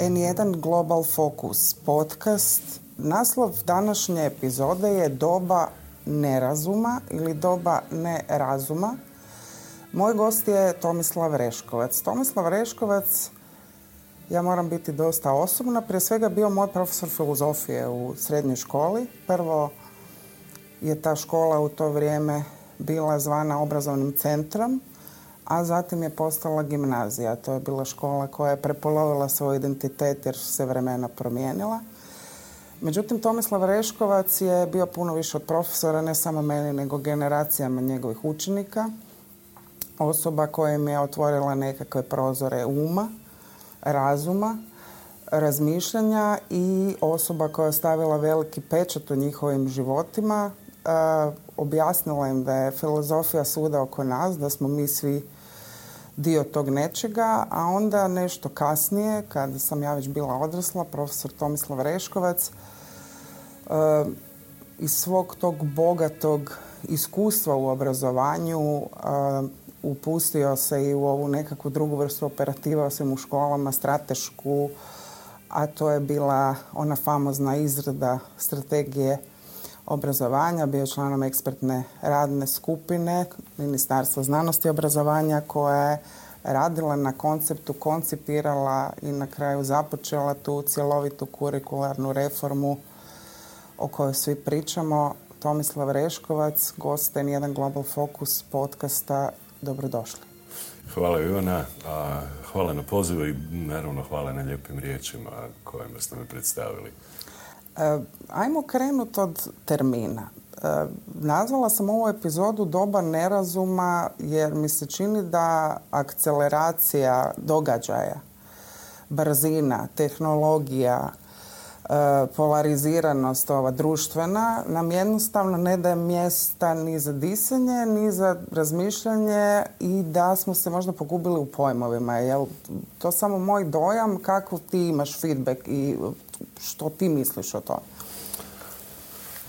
N1 Global Focus podcast. Naslov današnje epizode je Doba nerazuma ili Doba nerazuma. Moj gost je Tomislav Reškovac. Tomislav Reškovac, ja moram biti dosta osobna, prije svega bio moj profesor filozofije u srednjoj školi. Prvo je ta škola u to vrijeme bila zvana obrazovnim centrom, a zatim je postala gimnazija. To je bila škola koja je prepolovila svoj identitet jer su se vremena promijenila. Međutim, Tomislav Reškovac je bio puno više od profesora, ne samo meni, nego generacijama njegovih učenika. Osoba koja im je otvorila nekakve prozore uma, razuma, razmišljanja i osoba koja je stavila veliki pečat u njihovim životima, objasnila im da je filozofija svuda oko nas, da smo mi svi dio tog nečega, a onda nešto kasnije, kada sam ja već bila odrasla, profesor Tomislav Reškovac, iz svog tog bogatog iskustva u obrazovanju upustio se i u ovu nekakvu drugu vrstu operativa, osim u školama, stratešku, a to je bila ona famozna izrada strategije obrazovanja, bio članom ekspertne radne skupine Ministarstva znanosti i obrazovanja koja je radila na konceptu, koncipirala i na kraju započela tu cjelovitu kurikularnu reformu o kojoj svi pričamo. Tomislav Reškovac, gosten jedan Global Focus podcasta. Dobrodošli. Hvala Ivana, hvala na pozivu i naravno hvala na lijepim riječima kojima ste me predstavili. E, ajmo krenuti od termina. E, nazvala sam ovu epizodu doba nerazuma jer mi se čini da akceleracija događaja, brzina, tehnologija, e, polariziranost ova društvena nam jednostavno ne daje mjesta ni za disanje, ni za razmišljanje i da smo se možda pogubili u pojmovima. Jel to samo moj dojam kako ti imaš feedback i što ti misliš o tome?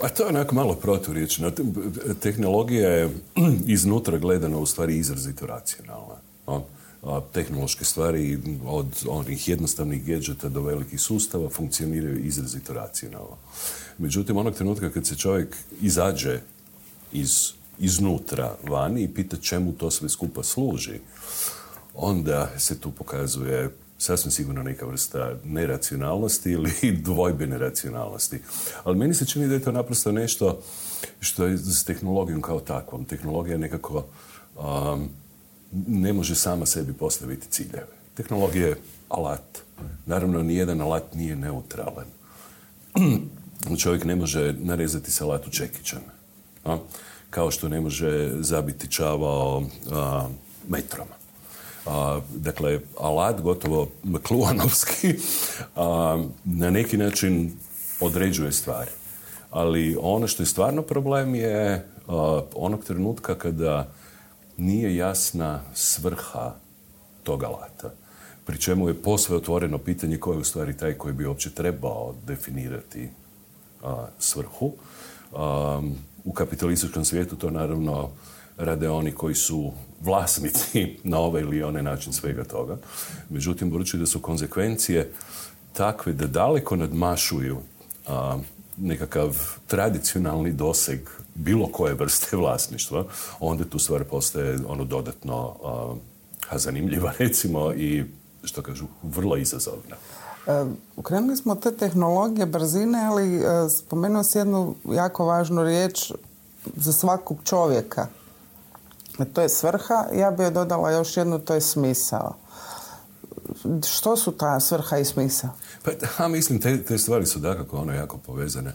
A to je onako malo proturječno. Tehnologija je iznutra gledana u stvari izrazito racionalna. Tehnološke stvari od onih jednostavnih gadgeta do velikih sustava funkcioniraju izrazito racionalno. Međutim, onog trenutka kad se čovjek izađe iz, iznutra vani i pita čemu to sve skupa služi, onda se tu pokazuje sasvim sigurno neka vrsta neracionalnosti ili dvojbene racionalnosti. Ali meni se čini da je to naprosto nešto što je s tehnologijom kao takvom. Tehnologija nekako um, ne može sama sebi postaviti ciljeve. Tehnologija je alat. Naravno, nijedan alat nije neutralan. Čovjek ne može narezati salatu čekićem. Kao što ne može zabiti čavao metrom dakle, alat gotovo kluanovski na neki način određuje stvari. Ali ono što je stvarno problem je onog trenutka kada nije jasna svrha tog alata. Pri čemu je posve otvoreno pitanje ko je u stvari taj koji bi uopće trebao definirati svrhu. u kapitalističkom svijetu to naravno rade oni koji su vlasnici na ovaj ili onaj način svega toga. Međutim, budući da su konsekvencije takve da daleko nadmašuju a, nekakav tradicionalni doseg bilo koje vrste vlasništva, onda tu stvar postaje ono dodatno a, zanimljiva recimo i što kažu vrlo izazovna. Ukrenuli smo te tehnologije, brzine, ali e, spomenuo si jednu jako važnu riječ za svakog čovjeka to je svrha, ja bih dodala još jednu, to je smisao. Što su ta svrha i smisao? Pa, ja mislim, te, te stvari su dakako ono jako povezane.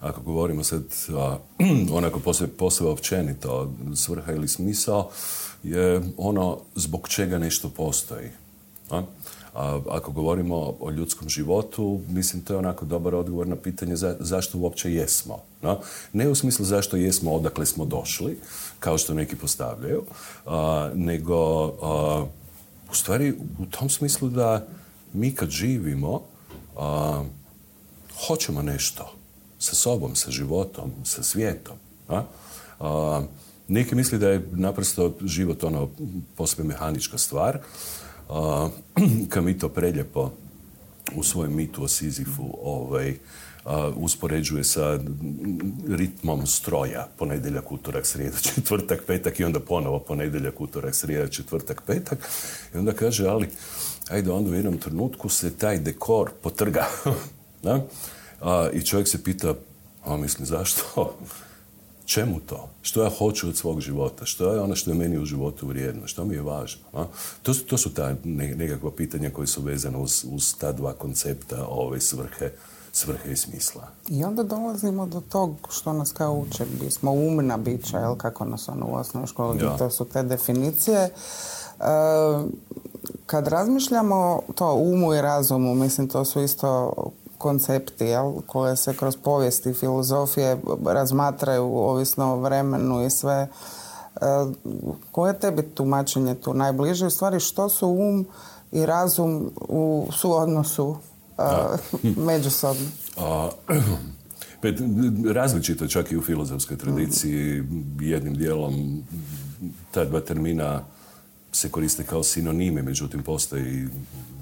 Ako govorimo sad a, onako posve, posve općenito, svrha ili smisao je ono zbog čega nešto postoji. A? A ako govorimo o ljudskom životu, mislim to je onako dobar odgovor na pitanje za, zašto uopće jesmo. No? Ne u smislu zašto jesmo odakle smo došli, kao što neki postavljaju, nego u stvari u tom smislu da mi kad živimo hoćemo nešto sa sobom, sa životom, sa svijetom. neki misli da je naprosto život ono posve mehanička stvar, kad mi to preljepo u svojem mitu o Sizifu ovaj, uspoređuje sa ritmom stroja ponedjeljak, utorak, srijeda, četvrtak, petak i onda ponovo ponedjeljak, utorak, srijeda, četvrtak, petak. I onda kaže, ali ajde onda u jednom trenutku se taj dekor potrga. da? A, I čovjek se pita, a mislim, zašto? Čemu to? Što ja hoću od svog života? Što je ono što je meni u životu vrijedno? Što mi je važno? A? To, su, to su ta nekakva pitanja koje su vezane uz, uz ta dva koncepta ove svrhe svrhe i smisla. I onda dolazimo do tog što nas kao uče. Mi smo umna bića, jel, kako nas ono u osnovnoj školi, to su te definicije. E, kad razmišljamo to umu i razumu, mislim to su isto koncepti jel, koje se kroz povijesti i filozofije razmatraju ovisno o vremenu i sve. E, koje je tebi tumačenje tu najbliže? U stvari što su um i razum u suodnosu međusobno? različito čak i u filozofskoj tradiciji. Jednim dijelom ta dva termina se koriste kao sinonime, međutim postoji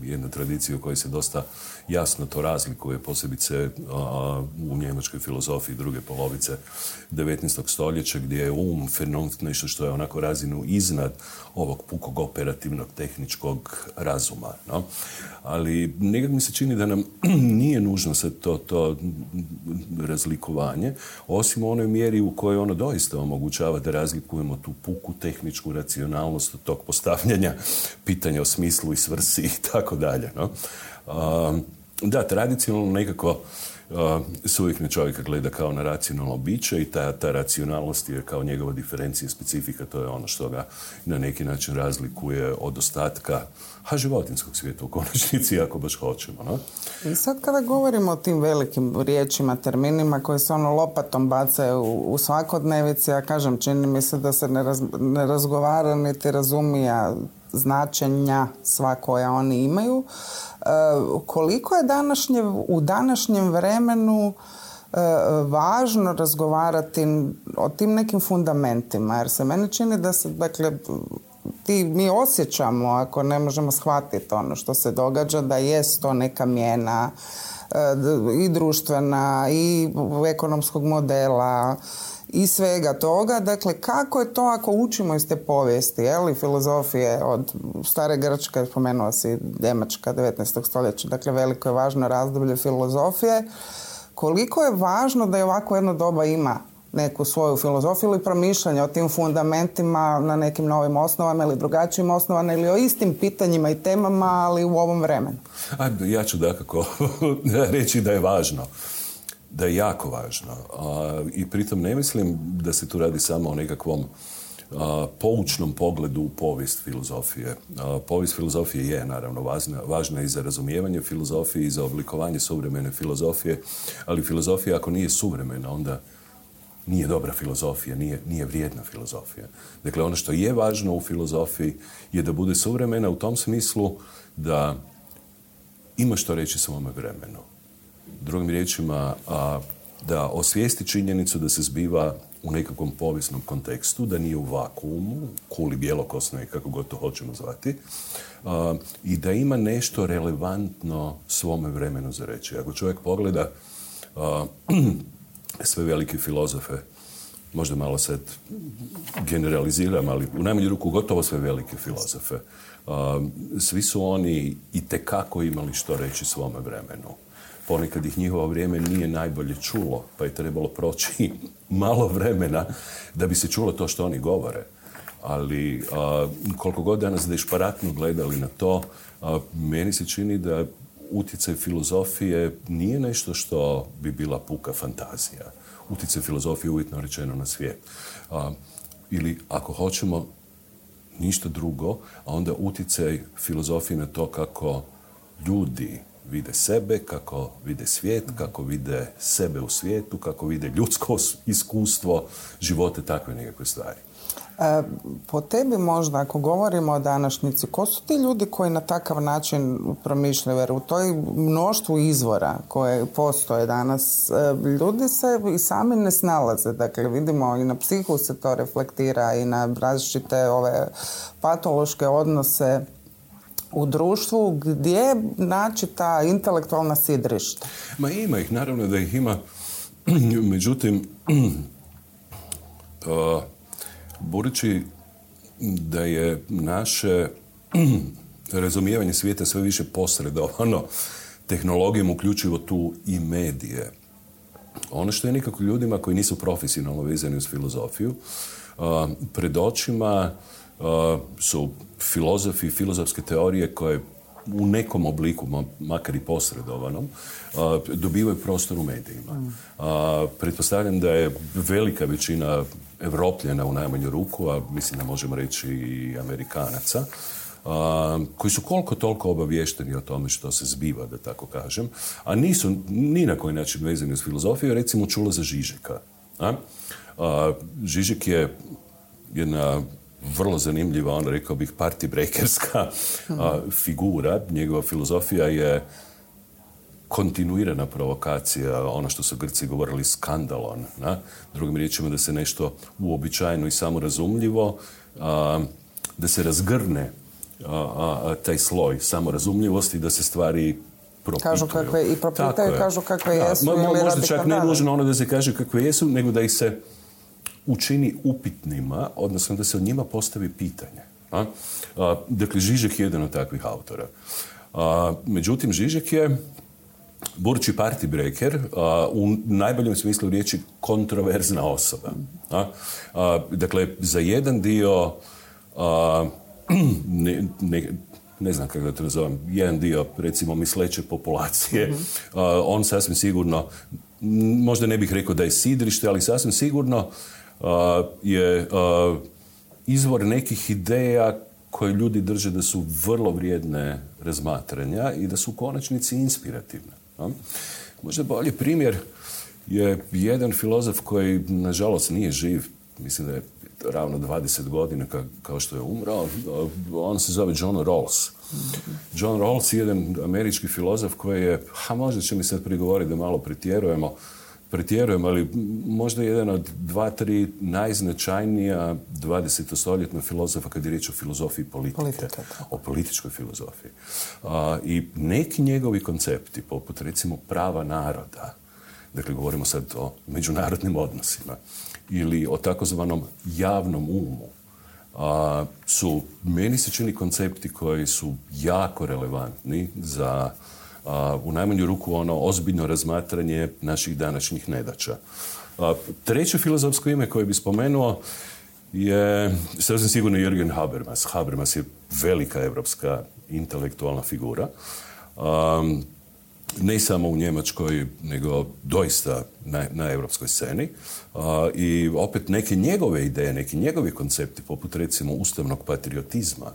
jedna tradicija u kojoj se dosta jasno to razlikuje, posebice u njemačkoj filozofiji druge polovice 19. stoljeća gdje je um, Vernunft, nešto što je onako razinu iznad ovog pukog operativnog tehničkog razuma. No? Ali nekak mi se čini da nam nije nužno sad to, to razlikovanje, osim u onoj mjeri u kojoj ono doista omogućava da razlikujemo tu puku tehničku racionalnost od tog postavljanja pitanja o smislu i svrsi i tako dalje. No? Da, tradicionalno nekako se uvijek na čovjeka gleda kao na racionalno biće i ta, ta racionalnost je kao njegova diferencija, specifika, to je ono što ga na neki način razlikuje od ostatka a životinskog svijeta u konačnici, ako baš hoćemo. No? I sad kada govorimo o tim velikim riječima, terminima koji se ono lopatom bacaju u, u svakodnevici, ja kažem, čini mi se da se ne, ne razgovara niti razumija značenja sva koja oni imaju. E, koliko je današnje, u današnjem vremenu e, važno razgovarati o tim nekim fundamentima, jer se meni čini da se, dakle, ti, mi osjećamo, ako ne možemo shvatiti ono što se događa, da jest to neka mjena e, i društvena i ekonomskog modela i svega toga. Dakle, kako je to ako učimo iz te povijesti, je filozofije od stare Grčke, spomenuo si Njemačka 19. stoljeća, dakle veliko je važno razdoblje filozofije. Koliko je važno da je ovako jedno doba ima neku svoju filozofiju ili promišljanje o tim fundamentima na nekim novim osnovama ili drugačijim osnovama ili o istim pitanjima i temama, ali u ovom vremenu? ja ću dakako reći da je važno da je jako važno. I pritom ne mislim da se tu radi samo o nekakvom poučnom pogledu u povijest filozofije. povijest filozofije je naravno važna, važna i za razumijevanje filozofije i za oblikovanje suvremene filozofije, ali filozofija ako nije suvremena, onda nije dobra filozofija, nije, nije vrijedna filozofija. Dakle, ono što je važno u filozofiji je da bude suvremena u tom smislu da ima što reći svome vremenu drugim riječima, a, da osvijesti činjenicu da se zbiva u nekakvom povijesnom kontekstu, da nije u vakuumu, kuli bijelokosnoj, kako god to hoćemo zvati, i da ima nešto relevantno svome vremenu za reći. Ako čovjek pogleda sve velike filozofe, možda malo sad generaliziram, ali u najmanju ruku gotovo sve velike filozofe, svi su oni i tekako imali što reći svome vremenu ponekad ih njihovo vrijeme nije najbolje čulo, pa je trebalo proći malo vremena da bi se čulo to što oni govore. Ali koliko god danas dešparatno gledali na to, meni se čini da utjecaj filozofije nije nešto što bi bila puka fantazija. Utjecaj filozofije uvjetno rečeno na svijet. ili ako hoćemo ništa drugo, a onda utjecaj filozofije na to kako ljudi vide sebe, kako vide svijet, kako vide sebe u svijetu, kako vide ljudsko iskustvo, živote, takve nekakve stvari. E, po tebi možda, ako govorimo o današnjici, ko su ti ljudi koji na takav način promišljaju? Jer u toj mnoštvu izvora koje postoje danas, e, ljudi se i sami ne snalaze. Dakle, vidimo i na psihu se to reflektira i na različite ove patološke odnose u društvu gdje naći ta intelektualna sidrišta? Ma ima ih, naravno da ih ima. Međutim, budući da je naše razumijevanje svijeta sve više posredovano tehnologijom, uključivo tu i medije. Ono što je nekako ljudima koji nisu profesionalno vezani uz filozofiju, pred očima su filozofi i filozofske teorije koje u nekom obliku, makar i posredovanom, dobivaju prostor u medijima. Pretpostavljam da je velika većina Evropljena u najmanju ruku, a mislim da možemo reći i Amerikanaca, koji su koliko toliko obavješteni o tome što se zbiva, da tako kažem, a nisu ni na koji način vezani uz filozofiju, recimo čula za Žižeka. A? Žižek je jedna vrlo zanimljiva, ona rekao bih party breakerska figura. Njegova filozofija je kontinuirana provokacija, ono što su Grci govorili skandalon. Na? Drugim riječima da se nešto uobičajeno i samorazumljivo, da se razgrne taj sloj samorazumljivosti, da se stvari propituju. Kažu kakve i propitaju, kažu kakve jesu. možda čak ne nužno ono da se kaže kakve jesu, nego da ih se učini upitnima, odnosno da se od njima postavi pitanje. A? dakle, Žižek je jedan od takvih autora. međutim, Žižek je burči party breaker, u najboljem smislu riječi kontroverzna osoba. A? dakle, za jedan dio ne, ne, znam kako da to nazovem, jedan dio, recimo, misleće populacije, mhm. on sasvim sigurno, možda ne bih rekao da je sidrište, ali sasvim sigurno je izvor nekih ideja koje ljudi drže da su vrlo vrijedne razmatranja i da su u konačnici inspirativne. Možda bolji primjer je jedan filozof koji, nažalost, nije živ, mislim da je ravno 20 godina kao što je umrao, on se zove John Rawls. John Rawls je jedan američki filozof koji je, a možda će mi sad prigovoriti da malo pretjerujemo, pretjerujem, ali možda jedan od dva, tri najznačajnija 20. filozofa kad je riječ o filozofiji politike, o političkoj filozofiji. I neki njegovi koncepti, poput recimo prava naroda, dakle govorimo sad o međunarodnim odnosima, ili o takozvanom javnom umu, su, meni se čini koncepti koji su jako relevantni za u najmanju ruku ono ozbiljno razmatranje naših današnjih nedaća. treće filozofsko ime koje bi spomenuo je sasvim sigurno Jürgen Habermas. Habermas je velika evropska intelektualna figura. ne samo u Njemačkoj, nego doista na, na europskoj sceni. I opet neke njegove ideje, neki njegovi koncepti, poput recimo ustavnog patriotizma,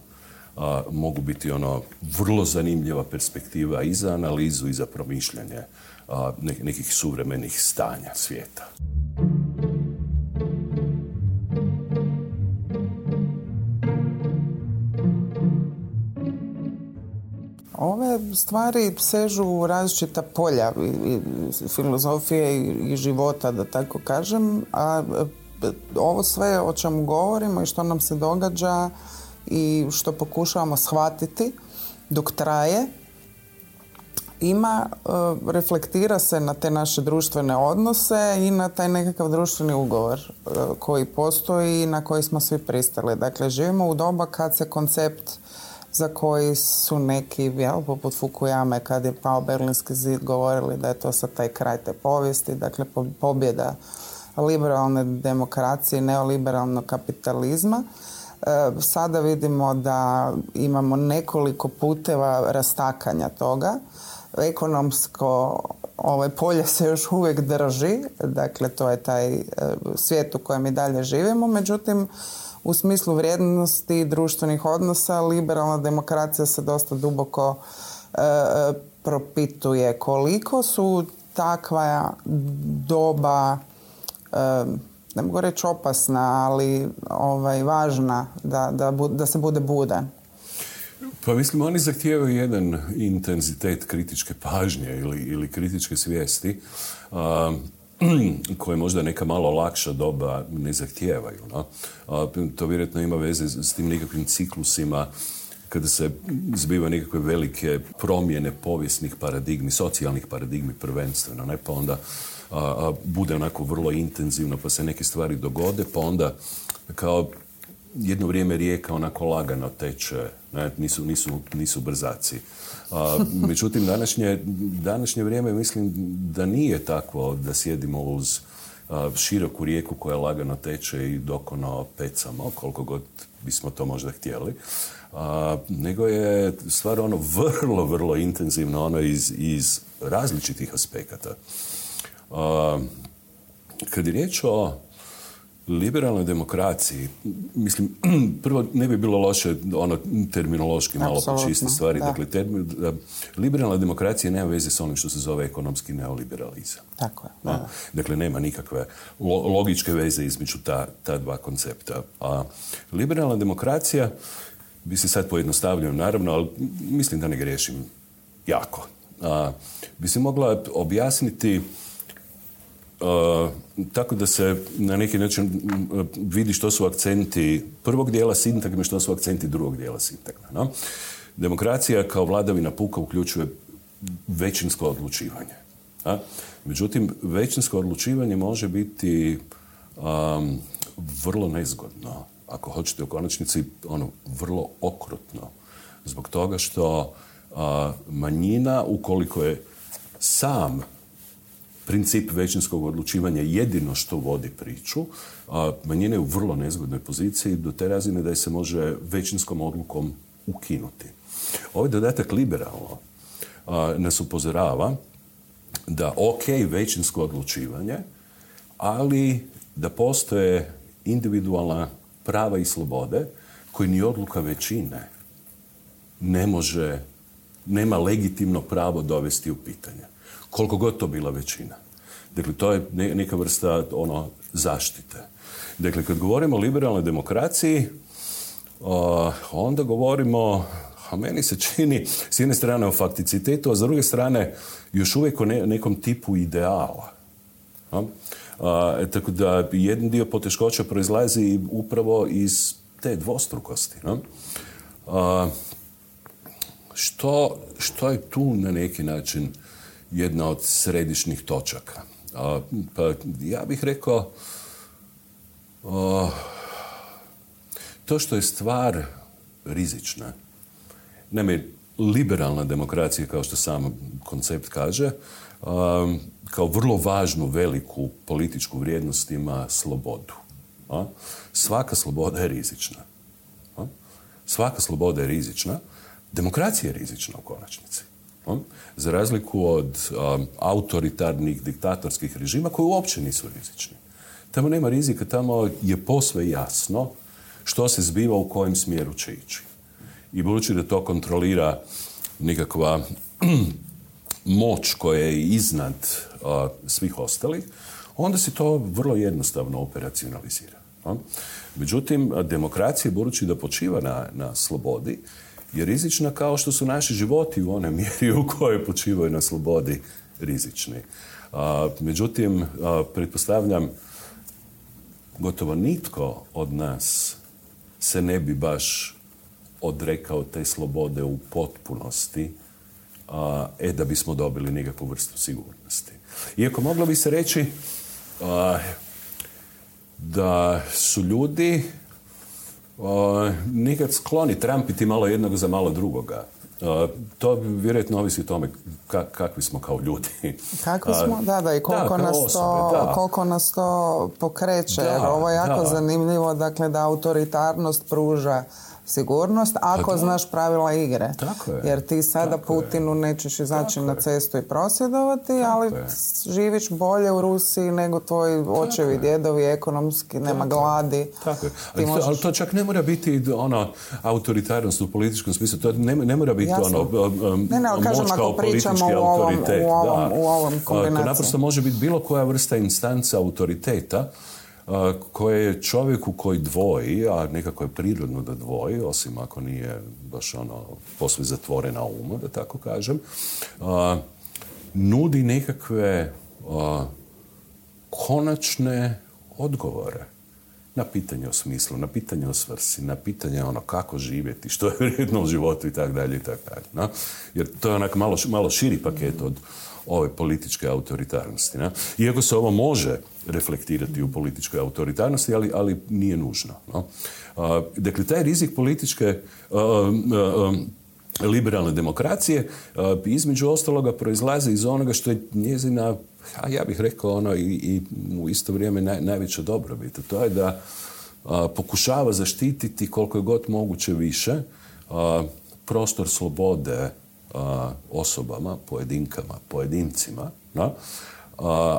a, mogu biti ono vrlo zanimljiva perspektiva i za analizu i za promišljanje a, nekih suvremenih stanja svijeta. Ove stvari sežu u različita polja filozofije i, života, da tako kažem, a ovo sve o čemu govorimo i što nam se događa i što pokušavamo shvatiti dok traje ima, e, reflektira se na te naše društvene odnose i na taj nekakav društveni ugovor e, koji postoji i na koji smo svi pristali. Dakle, živimo u doba kad se koncept za koji su neki, jel, poput Fukuyame, kad je pao Berlinski zid, govorili da je to sad taj kraj te povijesti, dakle pobjeda liberalne demokracije, neoliberalnog kapitalizma. E, sada vidimo da imamo nekoliko puteva rastakanja toga. Ekonomsko ovaj, polje se još uvijek drži, dakle to je taj e, svijet u kojem i dalje živimo, međutim u smislu vrijednosti društvenih odnosa liberalna demokracija se dosta duboko e, propituje koliko su takva doba ne mogu reći opasna, ali ovaj, važna da, da, da se bude budan? Pa mislim, oni zahtijevaju jedan intenzitet kritičke pažnje ili, ili kritičke svijesti koje možda neka malo lakša doba ne zahtijevaju. No? to vjerojatno ima veze s tim nekakvim ciklusima kada se zbiva nekakve velike promjene povijesnih paradigmi, socijalnih paradigmi prvenstveno, ne? pa onda bude onako vrlo intenzivno, pa se neke stvari dogode, pa onda kao jedno vrijeme rijeka onako lagano teče, ne? Nisu, nisu, nisu brzaci. A, međutim, današnje, današnje vrijeme mislim da nije takvo da sjedimo uz široku rijeku koja lagano teče i dok ono pecamo, koliko god bismo to možda htjeli. A, nego je stvar ono vrlo, vrlo intenzivno ono iz, iz različitih aspekata. A, kad je riječ o liberalnoj demokraciji, mislim, prvo ne bi bilo loše ono terminološki malo počistiti stvari. Da. Dakle, liberalna demokracija nema veze s onim što se zove ekonomski neoliberalizam. Tako je. Da. Dakle, nema nikakve logičke veze između ta, ta dva koncepta. A liberalna demokracija bi se sad pojednostavljao, naravno, ali mislim da ne grešim jako. A, bi se mogla objasniti tako da se na neki način vidi što su akcenti prvog dijela sintagme, što su akcenti drugog dijela sintagme. No? Demokracija kao vladavina puka uključuje većinsko odlučivanje. A? Međutim, većinsko odlučivanje može biti vrlo nezgodno. Ako hoćete u konačnici, ono, vrlo okrutno. Zbog toga što manjina, ukoliko je sam princip većinskog odlučivanja jedino što vodi priču, a manjine je u vrlo nezgodnoj poziciji do te razine da je se može većinskom odlukom ukinuti. Ovaj dodatak liberalno nas upozorava da ok, većinsko odlučivanje, ali da postoje individualna prava i slobode koji ni odluka većine ne može, nema legitimno pravo dovesti u pitanje koliko god to bila većina. Dakle, to je neka vrsta ono, zaštite. Dakle, kad govorimo o liberalnoj demokraciji, onda govorimo, a meni se čini, s jedne strane o fakticitetu, a s druge strane još uvijek o nekom tipu ideala. A, tako da jedan dio poteškoća proizlazi upravo iz te dvostrukosti. što, što je tu na neki način jedna od središnjih točaka. pa ja bih rekao to što je stvar rizična. Naime, liberalna demokracija, kao što sam koncept kaže, kao vrlo važnu, veliku političku vrijednost ima slobodu. Svaka sloboda je rizična. Svaka sloboda je rizična. Demokracija je rizična u konačnici. Za razliku od autoritarnih diktatorskih režima koji uopće nisu rizični. Tamo nema rizika, tamo je posve jasno što se zbiva u kojem smjeru će ići. I budući da to kontrolira nikakva moć koja je iznad svih ostalih, onda se to vrlo jednostavno operacionalizira. Međutim, demokracija, budući da počiva na, na slobodi, je rizična kao što su naši životi u onoj mjeri u kojoj počivaju na slobodi rizični. međutim, pretpostavljam, gotovo nitko od nas se ne bi baš odrekao te slobode u potpunosti, a, e da bismo dobili nekakvu vrstu sigurnosti. Iako moglo bi se reći da su ljudi nikad skloni trampiti malo jednog za malo drugoga. to vjerojatno ovisi o tome kakvi smo kao ljudi. Kakvi smo, da, da, i koliko, nas, to, koliko nas to pokreće. ovo je jako zanimljivo, dakle, da autoritarnost pruža sigurnost ako znaš pravila igre. Tako je. Jer ti sada Putinu nećeš izaći na cestu i prosvjedovati, ali živiš bolje u Rusiji nego tvoji očevi, djedovi, ekonomski, nema gladi. Tako je. Ali, to, čak ne mora biti ono autoritarnost u političkom smislu. To ne, ne mora biti Jasno. ono um, ne, ne, ali kažem, ako pričamo u ovom, u ovom, u ovom kombinaciji. To naprosto može biti bilo koja vrsta instanca autoriteta koje je čovjeku koji dvoji, a nekako je prirodno da dvoji, osim ako nije baš ono posve zatvorena uma, da tako kažem, nudi nekakve konačne odgovore. na pitanje o smislu, na pitanje o svrsi, na pitanje ono kako živjeti, što je vrijedno u životu i tako dalje i tako dalje. Jer to je onak malo, malo širi paket od ove političke autoritarnosti. No? Iako se ovo može reflektirati u političkoj autoritarnosti, ali, ali nije nužno. No? dakle, taj rizik političke liberalne demokracije između ostaloga proizlazi iz onoga što je njezina a ja bih rekao ono i, i u isto vrijeme naj, najveća dobrobit. To je da pokušava zaštititi koliko je god moguće više prostor slobode osobama, pojedinkama, pojedincima, no?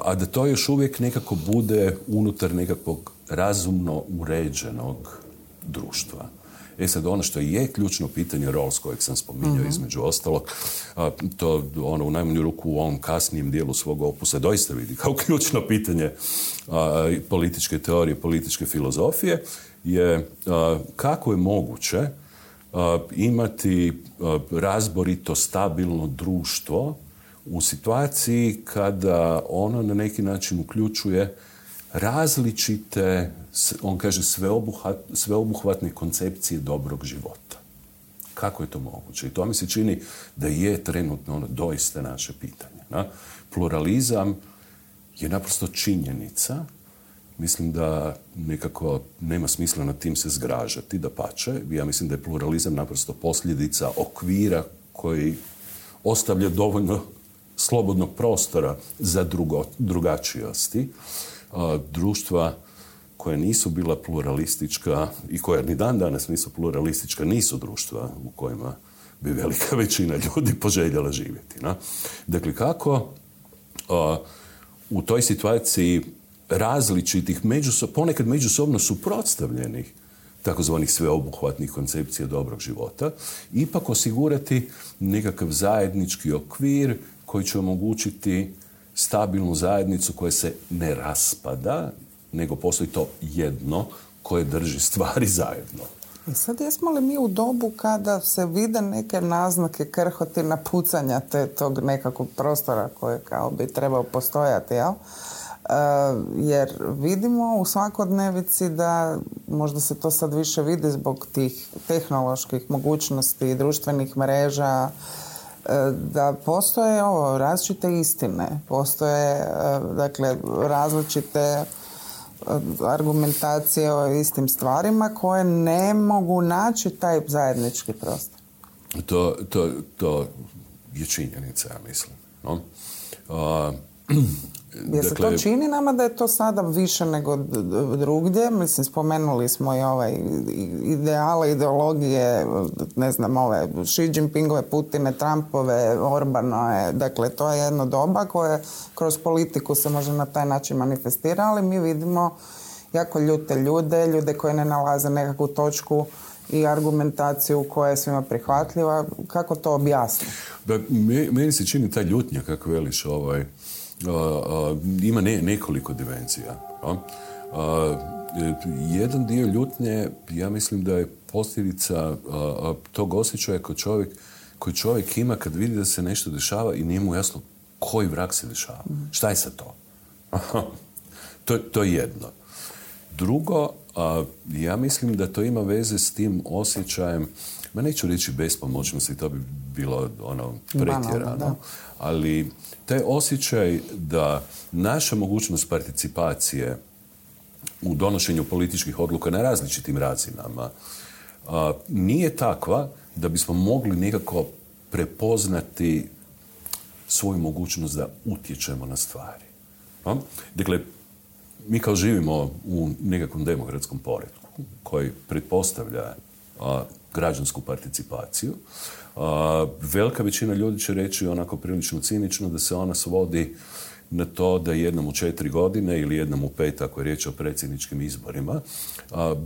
a da to još uvijek nekako bude unutar nekakvog razumno uređenog društva. E sad, ono što je ključno pitanje Rolls kojeg sam spominjao mhm. između ostalog, to ono u najmanju ruku u ovom kasnijem dijelu svog opusa doista vidi kao ključno pitanje političke teorije, političke filozofije, je kako je moguće imati razborito, stabilno društvo u situaciji kada ono na neki način uključuje različite, on kaže, sveobuhvatne koncepcije dobrog života. Kako je to moguće? I to mi se čini da je trenutno ono doista naše pitanje. Na? Pluralizam je naprosto činjenica. Mislim da nekako nema smisla nad tim se zgražati, da pače. Ja mislim da je pluralizam naprosto posljedica okvira koji ostavlja dovoljno slobodnog prostora za drugo, drugačijosti društva koja nisu bila pluralistička i koja ni dan danas nisu pluralistička, nisu društva u kojima bi velika većina ljudi poželjela živjeti. Na? Dakle, kako u toj situaciji različitih, međuso, ponekad međusobno suprotstavljenih takozvanih sveobuhvatnih koncepcija dobrog života, ipak osigurati nekakav zajednički okvir koji će omogućiti stabilnu zajednicu koja se ne raspada, nego postoji to jedno koje drži stvari zajedno. I sad jesmo li mi u dobu kada se vide neke naznake krhotina pucanja te, tog nekakvog prostora koje kao bi trebao postojati, jel? E, jer vidimo u svakodnevici da možda se to sad više vidi zbog tih tehnoloških mogućnosti i društvenih mreža E, da postoje ovo, različite istine, postoje e, dakle različite e, argumentacije o istim stvarima koje ne mogu naći taj zajednički prostor. To, to, to je činjenica, ja mislim. No? Jer se to dakle, čini nama da je to sada više nego drugdje. Mislim, spomenuli smo i ovaj ideale, ideologije, ne znam, ove Xi Jinpingove, Putine, Trumpove, Orbanove. Dakle, to je jedno doba koje kroz politiku se može na taj način manifestira, ali mi vidimo jako ljute ljude, ljude koje ne nalaze nekakvu točku i argumentaciju koja je svima prihvatljiva. Kako to objasniti? Meni se čini ta ljutnja, kako veliš, ovaj, ima ne, nekoliko dimenzija. jedan dio ljutnje, ja mislim da je posljedica tog osjećaja koji čovjek, koji čovjek ima kad vidi da se nešto dešava i nije mu jasno koji vrak se dešava. Mhm. Šta je sa to? to? To je jedno. Drugo, ja mislim da to ima veze s tim osjećajem, ma neću reći bespomoćnosti, to bi bilo ono pretjerano, ali taj osjećaj da naša mogućnost participacije u donošenju političkih odluka na različitim razinama nije takva da bismo mogli nekako prepoznati svoju mogućnost da utječemo na stvari. Dakle, mi kao živimo u nekakvom demokratskom poredku koji pretpostavlja građansku participaciju, velika većina ljudi će reći onako prilično cinično da se ona svodi na to da jednom u četiri godine ili jednom u pet, ako je riječ o predsjedničkim izborima,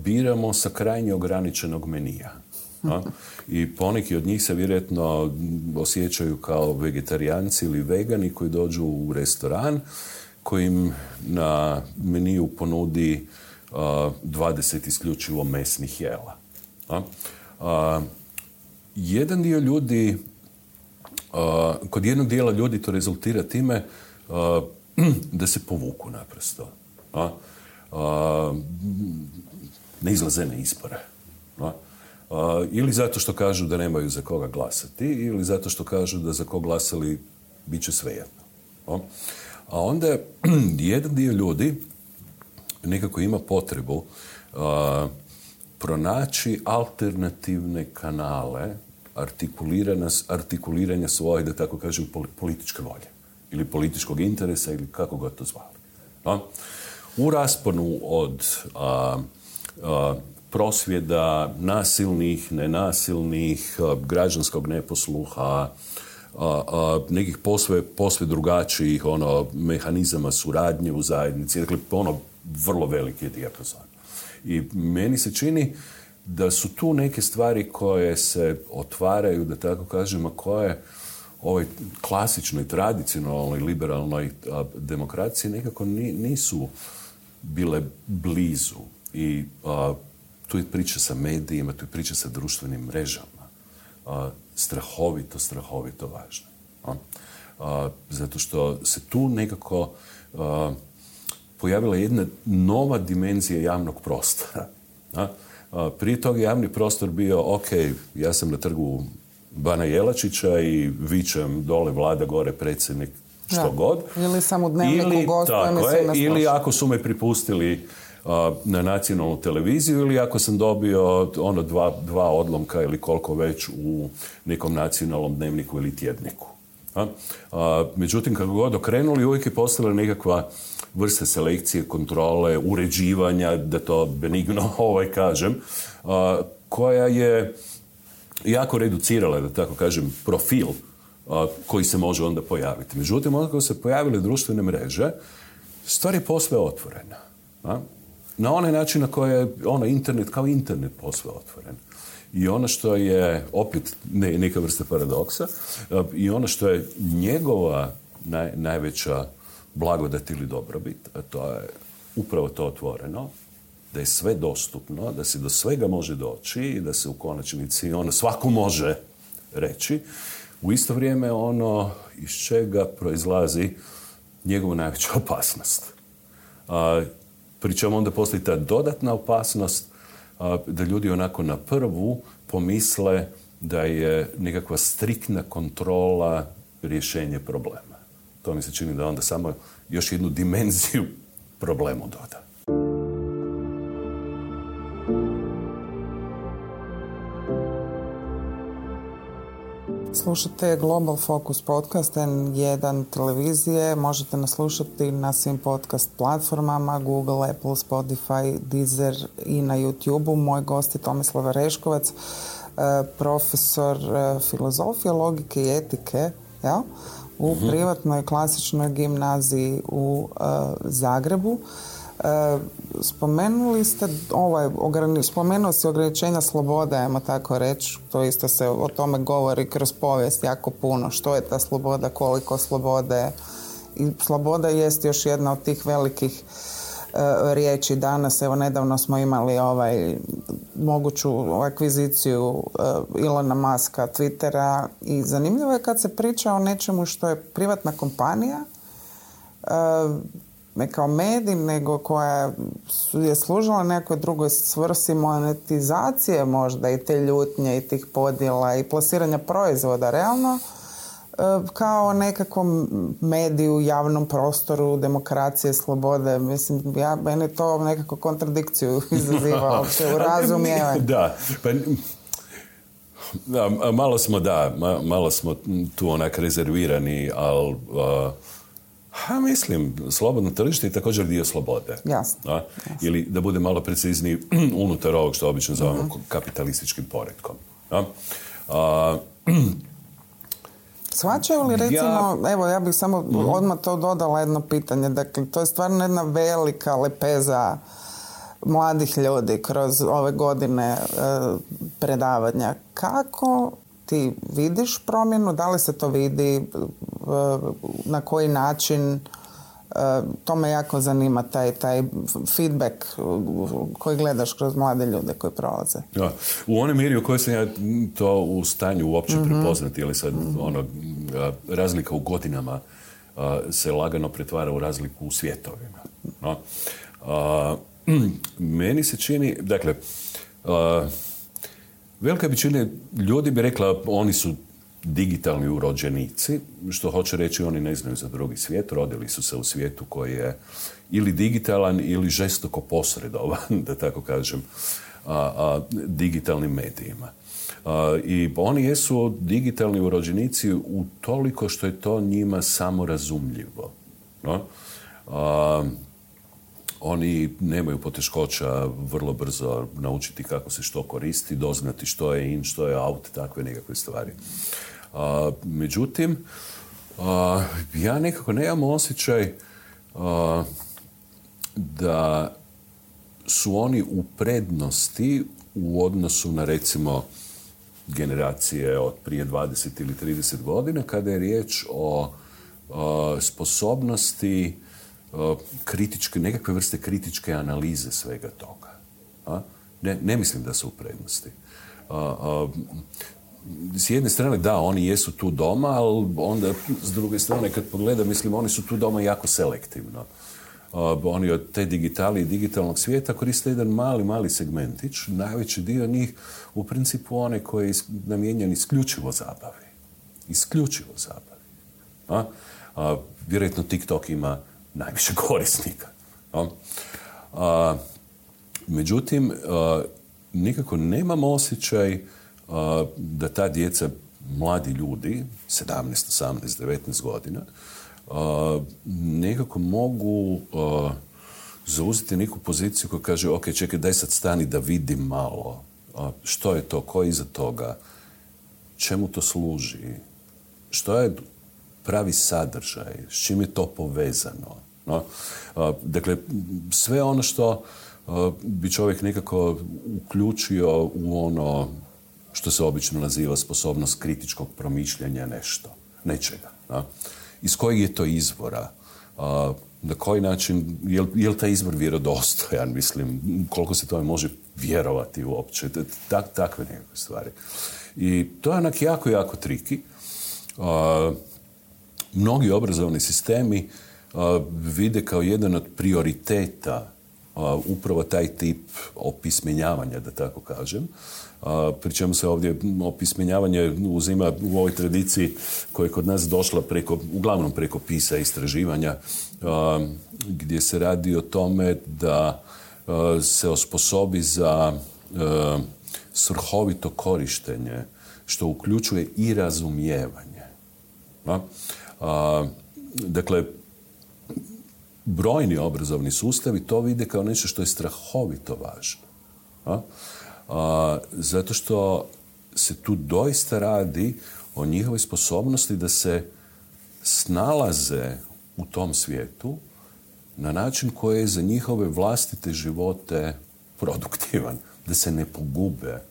biramo sa krajnje ograničenog menija. I poneki od njih se vjerojatno osjećaju kao vegetarijanci ili vegani koji dođu u restoran koji im na meniju ponudi 20 isključivo mesnih jela. Jedan dio ljudi, kod jednog dijela ljudi to rezultira time da se povuku naprosto. ne izlaze na izbore. Ili zato što kažu da nemaju za koga glasati, ili zato što kažu da za koga glasali bit će svejedno. No? A onda jedan dio ljudi nekako ima potrebu pronaći alternativne kanale artikuliranja svoje, da tako kažem, političke volje ili političkog interesa ili kako god to zvali. No? U rasponu od prosvjeda nasilnih, nenasilnih, građanskog neposluha, nekih posve, posve drugačijih ono, mehanizama suradnje u zajednici. Dakle, ono vrlo veliki dijapazon. I meni se čini da su tu neke stvari koje se otvaraju, da tako kažemo, koje ovoj klasičnoj, tradicionalnoj, liberalnoj demokraciji nekako nisu bile blizu. I tu je priča sa medijima, tu je priča sa društvenim mrežama. strahovito, strahovito važno. zato što se tu nekako pojavila jedna nova dimenzija javnog prostora. Prije toga javni prostor bio, ok, ja sam na trgu Bana Jelačića i vičem dole vlada, gore predsjednik, što god. Ili sam u dnevniku ili, Ili ako su me pripustili na nacionalnu televiziju ili ako sam dobio ono dva, dva odlomka ili koliko već u nekom nacionalnom dnevniku ili tjedniku. međutim, kako god okrenuli, uvijek je postala nekakva vrste selekcije, kontrole, uređivanja, da to benigno ovaj kažem, koja je jako reducirala, da tako kažem, profil koji se može onda pojaviti. Međutim, onda kada se pojavile društvene mreže, stvar je posve otvorena. Na onaj način na koji je ono internet kao internet posve otvoren. I ono što je, opet ne, neka vrsta paradoksa, i ono što je njegova najveća blagodat ili dobrobit, a to je upravo to otvoreno, da je sve dostupno, da se do svega može doći i da se u konačnici ono svako može reći. U isto vrijeme ono iz čega proizlazi njegova najveća opasnost. A, pričom onda postoji ta dodatna opasnost da ljudi onako na prvu pomisle da je nekakva striktna kontrola rješenje problema to mi se čini da onda samo još jednu dimenziju problemu doda. Slušate Global Focus podcast N1 televizije. Možete nas slušati na svim podcast platformama Google, Apple, Spotify, Deezer i na YouTube-u. Moj gost je Tomislav Reškovac, eh, profesor eh, filozofije, logike i etike. Jel? U mhm. privatnoj klasičnoj gimnaziji u uh, Zagrebu. Uh, spomenuli ste ovaj, spomenuo se ograničenja slobode, ajmo tako reći, to isto se o tome govori kroz povijest jako puno, što je ta sloboda, koliko slobode i sloboda jest još jedna od tih velikih E, riječi danas. Evo, nedavno smo imali ovaj moguću akviziciju e, Ilona Maska Twittera i zanimljivo je kad se priča o nečemu što je privatna kompanija e, ne kao medij, nego koja je služila nekoj drugoj svrsi monetizacije možda i te ljutnje i tih podjela i plasiranja proizvoda realno kao nekakvom mediju, javnom prostoru, demokracije, slobode. Mislim, ja, meni to nekako kontradikciju izaziva uopće u razumijevanje. Da, pa da, malo smo da, malo smo tu onak rezervirani, ali Ha, mislim, slobodno tržište je također dio slobode. Jasno. Ili da bude malo precizniji unutar ovog što obično zovemo uh kapitalističkim poredkom. A, Svačaju li recimo, evo ja bih samo mm odmah to dodala jedno pitanje, dakle to je stvarno jedna velika lepeza mladih ljudi kroz ove godine e, predavanja. Kako ti vidiš promjenu, da li se to vidi, e, na koji način, to me jako zanima, taj, taj feedback koji gledaš kroz mlade ljude koji prolaze. Ja, u onoj mjeri u kojoj sam ja to u stanju uopće mm prepoznati, ili sad mm ono, razlika u godinama se lagano pretvara u razliku u svjetovima. No? meni se čini, dakle, velika većina ljudi bi rekla oni su digitalni urođenici, što hoće reći oni ne znaju za drugi svijet, rodili su se u svijetu koji je ili digitalan ili žestoko posredovan, da tako kažem, a, digitalnim medijima. I oni jesu digitalni urođenici u toliko što je to njima samo razumljivo. No? oni nemaju poteškoća vrlo brzo naučiti kako se što koristi, doznati što je in, što je out, takve nekakve stvari. Međutim, ja nekako nemam osjećaj da su oni u prednosti u odnosu na recimo generacije od prije 20 ili 30 godina kada je riječ o, sposobnosti kritičke, nekakve vrste kritičke analize svega toga. A? Ne, ne mislim da su u prednosti. S jedne strane, da, oni jesu tu doma, ali onda s druge strane, kad pogledam, mislim, oni su tu doma jako selektivno oni od te digitali i digitalnog svijeta koriste jedan mali, mali segmentić. Najveći dio njih u principu one koji je namijenjen isključivo zabavi. Isključivo zabavi. A, vjerojatno TikTok ima najviše korisnika. A? međutim, nikako nemam osjećaj da ta djeca, mladi ljudi, 17, 18, 19 godina, nekako mogu zauzeti neku poziciju koja kaže ok, čekaj, daj sad stani da vidim malo što je to, ko je iza toga, čemu to služi, što je pravi sadržaj, s čim je to povezano. No? Dakle, sve ono što bi čovjek nekako uključio u ono što se obično naziva sposobnost kritičkog promišljanja nešto, nečega. No? iz kojeg je to izvora, na koji način, je li taj izvor vjerodostojan, mislim, koliko se tome može vjerovati uopće, tak, takve nekakve stvari. I to je onak jako, jako triki. mnogi obrazovni sistemi vide kao jedan od prioriteta upravo taj tip opismenjavanja, da tako kažem. Pri čemu se ovdje opismenjavanje uzima u ovoj tradiciji koja je kod nas došla preko, uglavnom preko pisa istraživanja, gdje se radi o tome da se osposobi za svrhovito korištenje, što uključuje i razumijevanje. Dakle, brojni obrazovni sustavi to vide kao nešto što je strahovito važno. Zato što se tu doista radi o njihovoj sposobnosti da se snalaze u tom svijetu na način koji je za njihove vlastite živote produktivan, da se ne pogube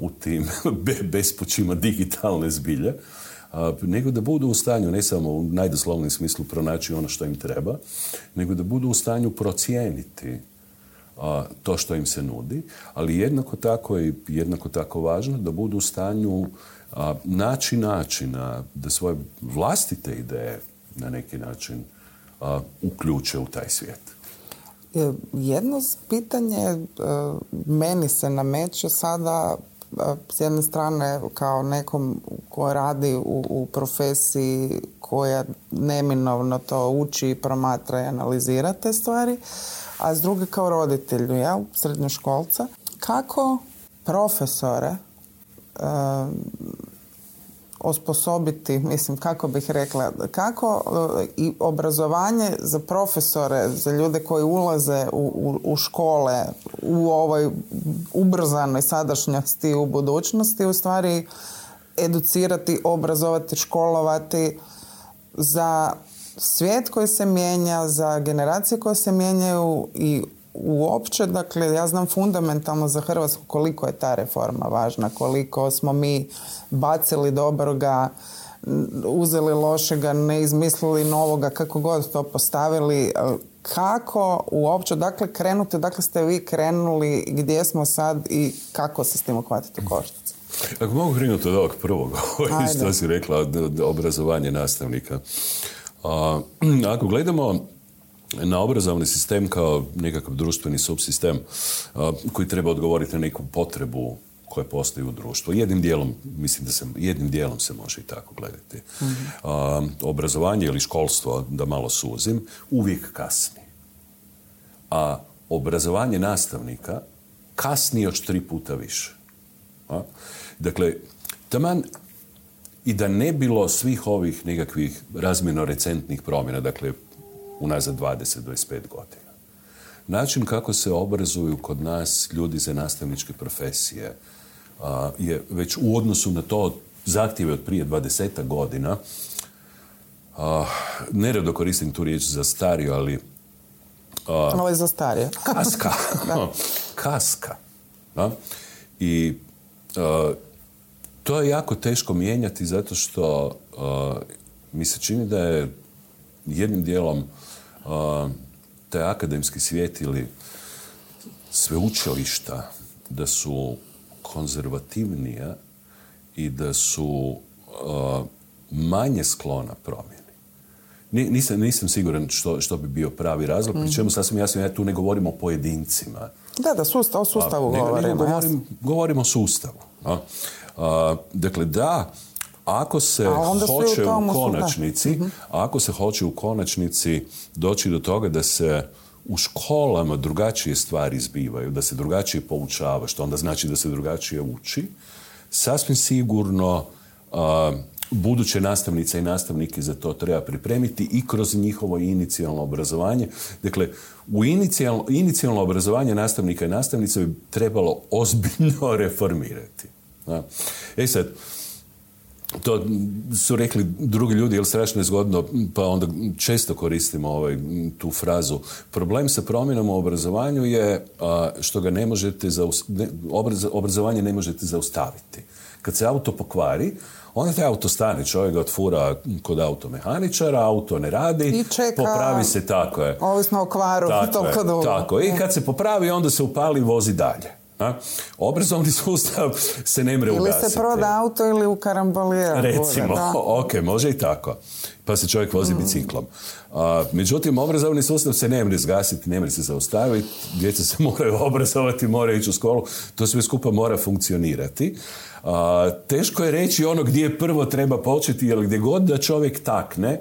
u tim bespočima digitalne zbilje, nego da budu u stanju, ne samo u najdoslovnijem smislu pronaći ono što im treba, nego da budu u stanju procijeniti to što im se nudi, ali jednako tako i jednako tako važno da budu u stanju naći načina da svoje vlastite ideje na neki način uključe u taj svijet. E, jedno pitanje e, meni se nameće sada s jedne strane kao nekom ko radi u, u profesiji koja neminovno to uči, promatra i analizira te stvari, a s druge kao roditelju, ja, srednjoškolca. Kako profesore osposobiti, mislim kako bih rekla, kako e, i obrazovanje za profesore, za ljude koji ulaze u, u, škole u ovoj ubrzanoj sadašnjosti u budućnosti u stvari educirati, obrazovati, školovati za svijet koji se mijenja, za generacije koje se mijenjaju i uopće, dakle, ja znam fundamentalno za Hrvatsku koliko je ta reforma važna, koliko smo mi bacili dobroga, uzeli lošega, ne izmislili novoga, kako god to postavili, kako uopće, dakle, krenuti, dakle ste vi krenuli, gdje smo sad i kako se s tim uhvatiti u koštac? Ako mogu krenuti od ovog prvog, isto si rekla, od obrazovanje nastavnika. ako gledamo na obrazovni sistem kao nekakav društveni subsistem koji treba odgovoriti na neku potrebu koja postoji u društvu. Jednim dijelom, mislim da se, jednim dijelom se može i tako gledati. obrazovanje ili školstvo, da malo suzim, uvijek kasni. A obrazovanje nastavnika kasni još tri puta više. A? Dakle, taman i da ne bilo svih ovih nekakvih razmjerno recentnih promjena, dakle, unazad 20-25 godina. Način kako se obrazuju kod nas ljudi za nastavničke profesije je već u odnosu na to zahtjeve od prije 20 godina a, neredo koristim tu riječ za stario, ali ovo je za starije. kaska. kaska. I to je jako teško mijenjati zato što mi se čini da je jednim dijelom taj akademski svijet ili sveučilišta da su konzervativnija i da su manje sklona promjeni. Nisam, nisam siguran što, što bi bio pravi razlog, pri čemu sasvim jasno, ja tu ne govorim o pojedincima. Da, da, sustav, o sustavu govorimo. Govorim, govorim o sustavu. Dakle, da, ako se hoće u, konačnici, mhm. ako se hoće u konačnici doći do toga da se u školama drugačije stvari zbivaju, da se drugačije poučava, što onda znači da se drugačije uči, sasvim sigurno buduće nastavnice i nastavnike za to treba pripremiti i kroz njihovo inicijalno obrazovanje. Dakle, u inicijalno, inicijalno obrazovanje nastavnika i nastavnica bi trebalo ozbiljno reformirati. E sad, to su rekli drugi ljudi, jer strašno je zgodno, pa onda često koristimo ovaj, tu frazu. Problem sa promjenom u obrazovanju je što ga ne možete, obrazovanje ne možete zaustaviti. Kad se auto pokvari, onda taj auto stane, čovjek ga otfura kod automehaničara, auto ne radi, I čeka, popravi se, tako je. Ovisno o kvaru, tako je, Tako, i kad se popravi, onda se upali i vozi dalje. A? Obrazovni sustav se ne mre ugasiti. Ili se proda auto ili u karambolijeru. Recimo, ok, može i tako. Pa se čovjek vozi mm. biciklom. A, međutim, obrazovni sustav se ne mre zgasiti, ne mre se zaustaviti. Djeca se moraju obrazovati, moraju ići u školu. To sve skupa mora funkcionirati. A, teško je reći ono gdje prvo treba početi, jer gdje god da čovjek takne,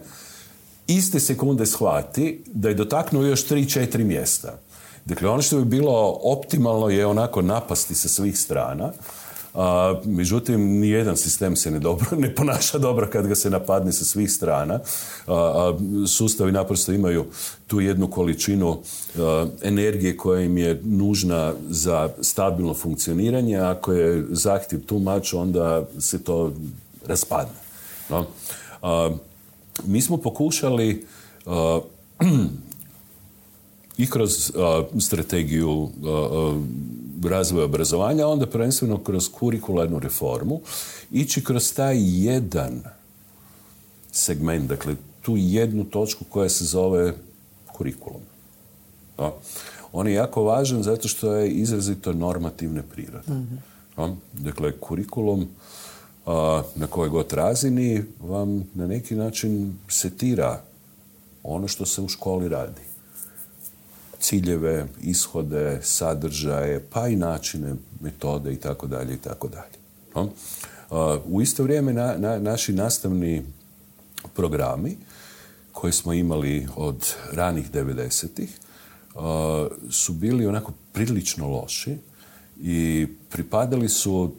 iste sekunde shvati da je dotaknuo još 3-4 mjesta. Dakle, ono što bi bilo optimalno je onako napasti sa svih strana, a, međutim, nijedan sistem se ne, dobro, ne ponaša dobro kad ga se napadne sa svih strana. A, sustavi naprosto imaju tu jednu količinu energije koja im je nužna za stabilno funkcioniranje. Ako je zahtjev tu mač, onda se to raspadne. No? mi smo pokušali i kroz strategiju razvoja obrazovanja, onda prvenstveno kroz kurikularnu reformu, ići kroz taj jedan segment, dakle tu jednu točku koja se zove kurikulum. On je jako važan zato što je izrazito normativne prirode. mm Dakle, kurikulum na kojoj god razini vam na neki način setira ono što se u školi radi ciljeve, ishode, sadržaje, pa i načine, metode i tako dalje i tako dalje. U isto vrijeme na, naši nastavni programi koje smo imali od ranih 90-ih su bili onako prilično loši i pripadali su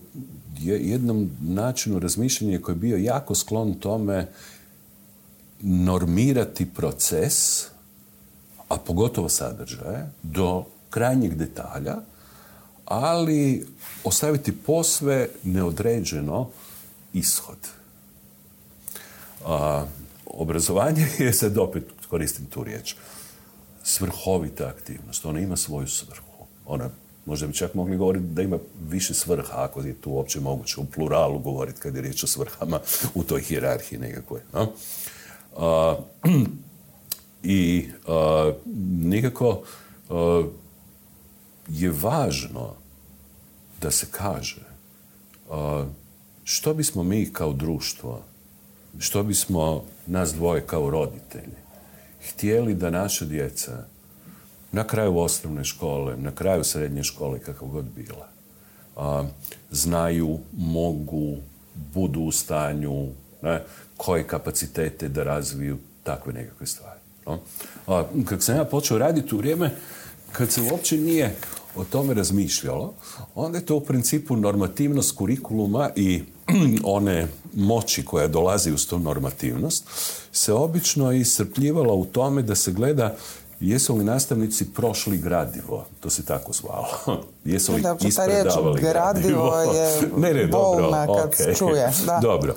jednom načinu razmišljanja koji je bio jako sklon tome normirati proces a pogotovo sadržaje, do krajnjeg detalja, ali ostaviti posve neodređeno ishod. A, obrazovanje je, sad opet koristim tu riječ, svrhovita aktivnost. Ona ima svoju svrhu. Ona, možda bi čak mogli govoriti da ima više svrha, ako je tu uopće moguće u pluralu govoriti kad je riječ o svrhama u toj hijerarhiji nekakvoj. No? I uh, nekako je važno da se kaže što bismo mi kao društvo, što bismo nas dvoje kao roditelji htjeli da naša djeca na kraju osnovne škole, na kraju srednje škole, kako god bila, a, znaju, mogu, budu u stanju, ne, koje kapacitete da razviju takve nekakve stvari. A, kako sam ja počeo raditi u vrijeme kad se uopće nije o tome razmišljalo, onda je to u principu normativnost kurikuluma i one moći koja dolazi uz tu normativnost se obično iscrpljivala u tome da se gleda jesu li nastavnici prošli gradivo, to se tako zvalo. Jesu li ispredavali gradivo? je ne, ne, dobro, kad okay. čuje. Da. dobro.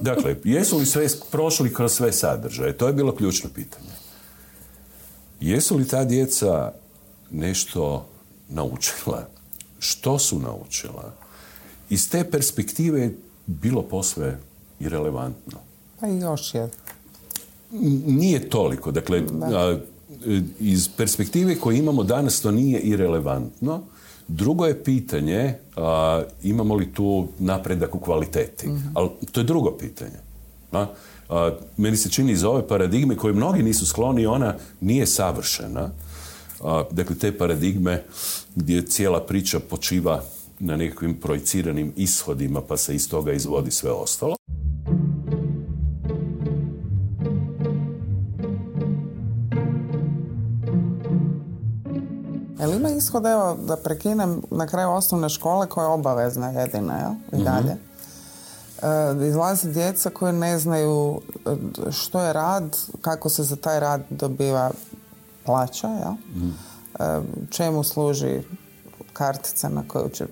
Dakle, jesu li sve prošli kroz sve sadržaje? To je bilo ključno pitanje. Jesu li ta djeca nešto naučila? Što su naučila? Iz te perspektive je bilo posve irelevantno. Pa i još je. Nije toliko. Dakle, iz perspektive koje imamo danas to nije irelevantno. Drugo je pitanje imamo li tu napredak u kvaliteti. Mhm. Ali to je drugo pitanje. Meni se čini iz ove paradigme koje mnogi nisu skloni, ona nije savršena. dakle, te paradigme gdje cijela priča počiva na nekakvim projiciranim ishodima pa se iz toga izvodi sve ostalo. Jel ima ishod, evo, da prekinem na kraju osnovne škole koja je obavezna jedina, jel? I mhm. dalje. E, izlaze djeca koje ne znaju e, što je rad, kako se za taj rad dobiva plaća, jel? Mhm. E, čemu služi kartica na koju će...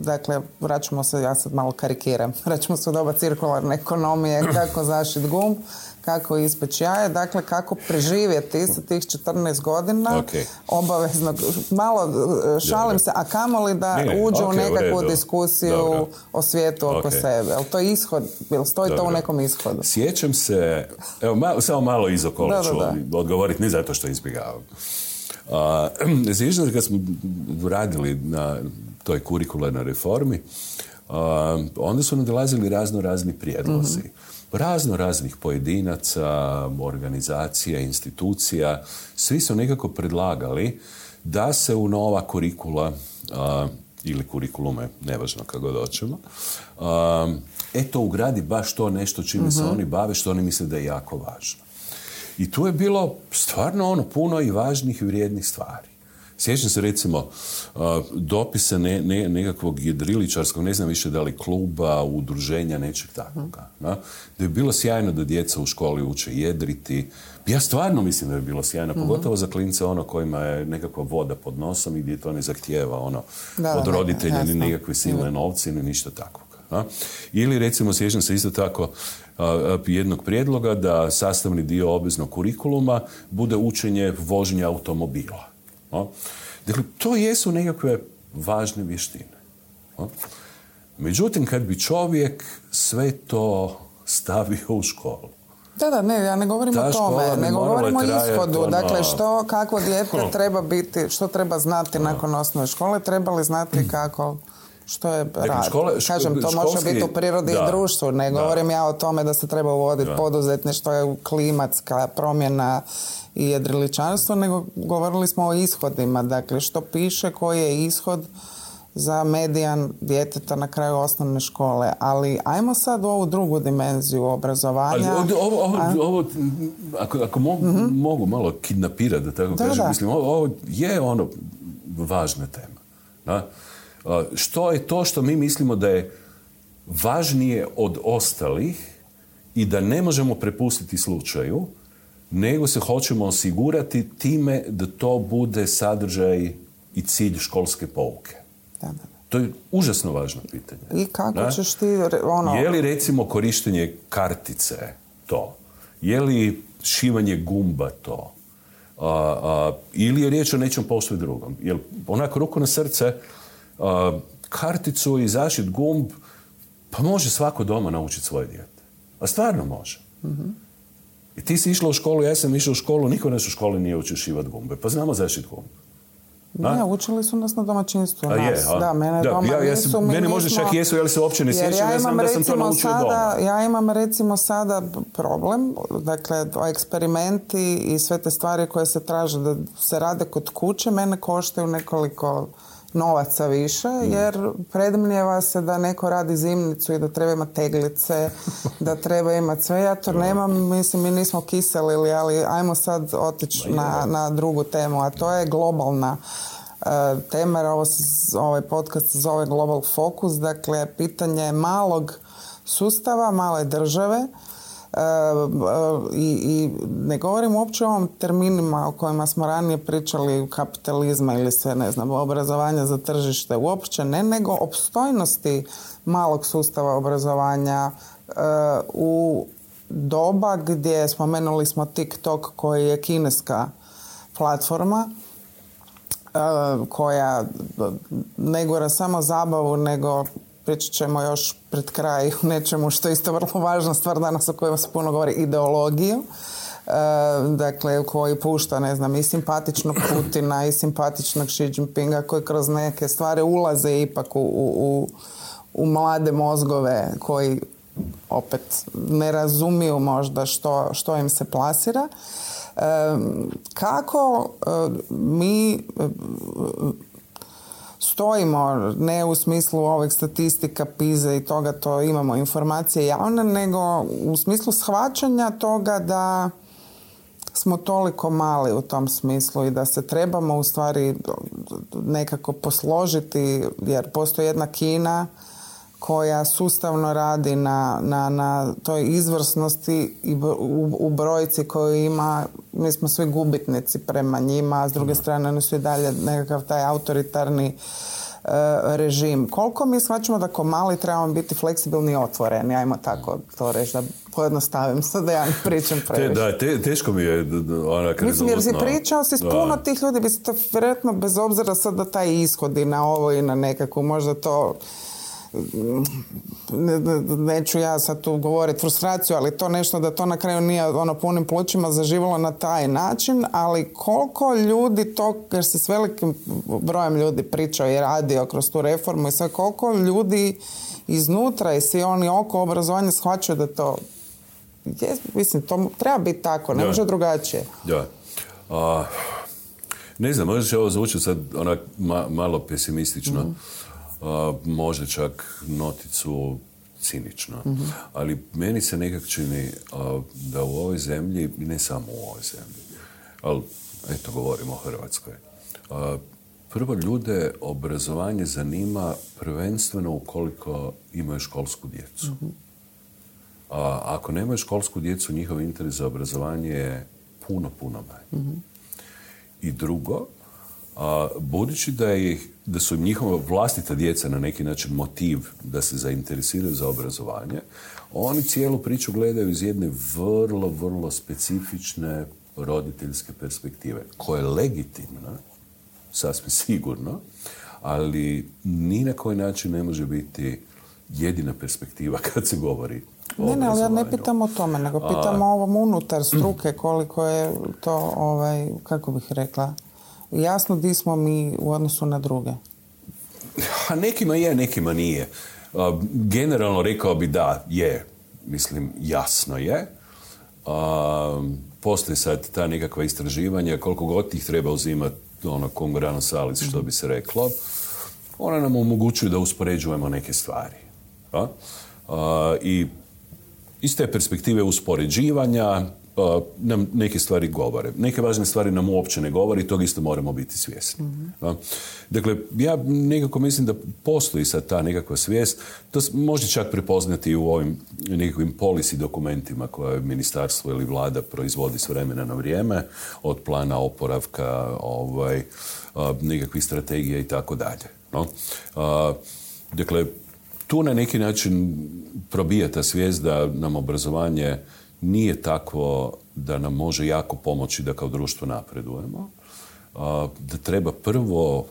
Dakle, vraćamo se, ja sad malo karikiram, vraćamo se u doba cirkularne ekonomije, kako zašit gum, kako ispeći jaje, dakle kako preživjeti sa tih 14 godina okay. obavezno, malo e, šalim se, a kamoli da ne, uđu u nekakvu diskusiju o svijetu oko sebe. Jel to je ishod, jel stoji to u nekom ishodu? Sjećam se, evo malo, samo malo iz okola ću odgovoriti, ne zato što izbjegavam. Sjećam se kad smo radili na toj kurikularnoj reformi, onda su nam dolazili razno razni prijedlozi. Mhm. Razno raznih pojedinaca, organizacija, institucija, svi su nekako predlagali da se u nova kurikula ili kurikulume, nevažno kako doćemo, eto ugradi baš to nešto čime se mhm. oni bave, što oni misle da je jako važno. I tu je bilo stvarno ono puno i važnih i vrijednih stvari. Sjećam se recimo dopisa ne, ne, nekakvog jedriličarskog, ne znam više da li kluba, udruženja, nečeg takvoga. Da? da je bilo sjajno da djeca u školi uče jedriti. Ja stvarno mislim da je bilo sjajno, mhm. pogotovo za klince ono kojima je nekakva voda pod nosom i gdje to ne zahtijeva ono, od roditelja ni nekakve silne novce ni ništa takvoga. Ili recimo sjećam se isto tako jednog prijedloga da sastavni dio obveznog kurikuluma bude učenje vožnje automobila. Dakle, to jesu nekakve važne vještine. Međutim, kad bi čovjek sve to stavio u školu, da, da, ne, ja ne govorim o tome, nego govorim o ishodu. Ono... Dakle, što, kakvo dijete treba biti, što treba znati nakon osnovne škole, treba li znati kako što je dakle, rad. Škole, Kažem, to može biti u prirodi i društvu. Ne govorim ja o tome da se treba uvoditi poduzetništvo, je klimatska promjena i jedriličanstvo, nego govorili smo o ishodima. Dakle, što piše, koji je ishod za medijan djeteta na kraju osnovne škole. Ali ajmo sad u ovu drugu dimenziju obrazovanja. Ali ovo, ovo, ovo, ako, ako mogu, mm mogu malo kidnapirati, da tako kažem, mislim, ovo, ovo je ono važna tema. Da? što je to što mi mislimo da je važnije od ostalih i da ne možemo prepustiti slučaju, nego se hoćemo osigurati time da to bude sadržaj i cilj školske pouke. Da, da. To je užasno važno pitanje. I kako ćeš ti... Ono... Je li recimo korištenje kartice to? Je li šivanje gumba to? ili je riječ o nečem posve drugom? Jer onako ruku na srce, karticu i zašit gumb, pa može svako doma naučiti svoje dijete. A stvarno može. I ti si išla u školu, ja sam išla u školu, niko nas u školi nije učio šivat gumbe. Pa znamo zašit gumb. Ne, učili su nas na domaćinstvu. A je, a? Da, mene Da, doma ja- ja nisu, mene možda čak jesu, ali se uopće ne sjećam, ja znam da sam to naučio sada, doma. Ja imam recimo sada problem, dakle, eksperimenti i sve te stvari koje se traže da se rade kod kuće, mene koštaju nekoliko novaca više, Mm. jer predmnijeva se da neko radi zimnicu i da treba imati teglice, da treba imati sve. Ja to nemam, mislim, mi nismo kiselili, ali ajmo sad otići na, na drugu temu, a to je globalna e, tema, ovo, ovaj podcast se zove Global Focus, dakle, pitanje malog sustava, male države, i, i ne govorim uopće o ovom terminima o kojima smo ranije pričali kapitalizma ili sve, ne znam, obrazovanja za tržište, uopće ne, nego opstojnosti malog sustava obrazovanja e, u doba gdje spomenuli smo TikTok koji je kineska platforma e, koja ne gura samo zabavu, nego pričat ćemo još pred kraj nečemu što je isto vrlo važna stvar danas o kojima se puno govori, ideologiju. E, dakle, koji pušta, ne znam, i simpatičnog Putina i simpatičnog Xi Jinpinga koji kroz neke stvari ulaze ipak u, u, u, mlade mozgove koji opet ne razumiju možda što, što im se plasira. E, kako e, mi stojimo ne u smislu ovih statistika PIZE i toga to imamo informacije javne, nego u smislu shvaćanja toga da smo toliko mali u tom smislu i da se trebamo u stvari nekako posložiti jer postoji jedna Kina koja sustavno radi na, na, na toj izvrsnosti i u, u brojci koju ima, mi smo svi gubitnici prema njima, a s druge strane oni su i dalje nekakav taj autoritarni e, režim. Koliko mi shvaćamo da ko mali trebamo biti fleksibilni i otvoreni, ajmo tako to reći, da pojednostavim sad da ja ne pričam Te, previše. da, te, teško mi je onak Mislim, jer si pričao si s puno tih ljudi, bi se to vjerojatno bez obzira sad da taj ishod i na ovo i na nekakvu, možda to ne, ne- neću ja sad tu govoriti frustraciju, ali to nešto da to na kraju nije ono punim plućima zaživjelo na taj način, ali koliko ljudi to, jer si s velikim brojem ljudi pričao i radio kroz tu reformu i sve, koliko ljudi iznutra i svi oni oko obrazovanja shvaćaju da to je, mislim, to treba biti tako, ne Da. može drugačije. Da. A, ne znam, možda će ovo zvučiti sad onak ma- malo pesimistično, a, možda čak noticu cinično, ali meni se nekak čini da u ovoj zemlji, ne samo u ovoj zemlji, ali eto govorimo o Hrvatskoj, prvo ljude obrazovanje zanima prvenstveno ukoliko imaju školsku djecu. A ako nemaju školsku djecu, njihov interes za obrazovanje je puno, puno manji. I drugo, a, budući da, ih, da su im njihova vlastita djeca na neki način motiv da se zainteresiraju za obrazovanje, oni cijelu priču gledaju iz jedne vrlo, vrlo specifične roditeljske perspektive, koja je legitimna, sasvim sigurno, ali ni na koji način ne može biti jedina perspektiva kad se govori o Ne, ne, ali ja ne pitam o tome, nego pitam o ovom unutar struke, koliko je to, ovaj, kako bih rekla, jasno di smo mi u odnosu na druge. A nekima je, nekima nije. Generalno rekao bi da, je. Mislim, jasno je. Postoji sad ta nekakva istraživanja, koliko god ih treba uzimati ono kongorano salis, što bi se reklo, ona nam omogućuju da uspoređujemo neke stvari. A? I iz te perspektive uspoređivanja nam neke stvari govore. Neke važne stvari nam uopće ne govore i tog isto moramo biti svjesni. A, Dakle, ja nekako mislim da postoji sad ta nekakva svijest. To može čak prepoznati u ovim nekakvim policy dokumentima koje ministarstvo ili vlada proizvodi s vremena na vrijeme, od plana oporavka, ovaj, nekakvih strategija i tako dalje. no. Dakle, tu na neki način probija ta svijest da nam obrazovanje nije takvo da nam može jako pomoći da kao društvo napredujemo. Da treba prvo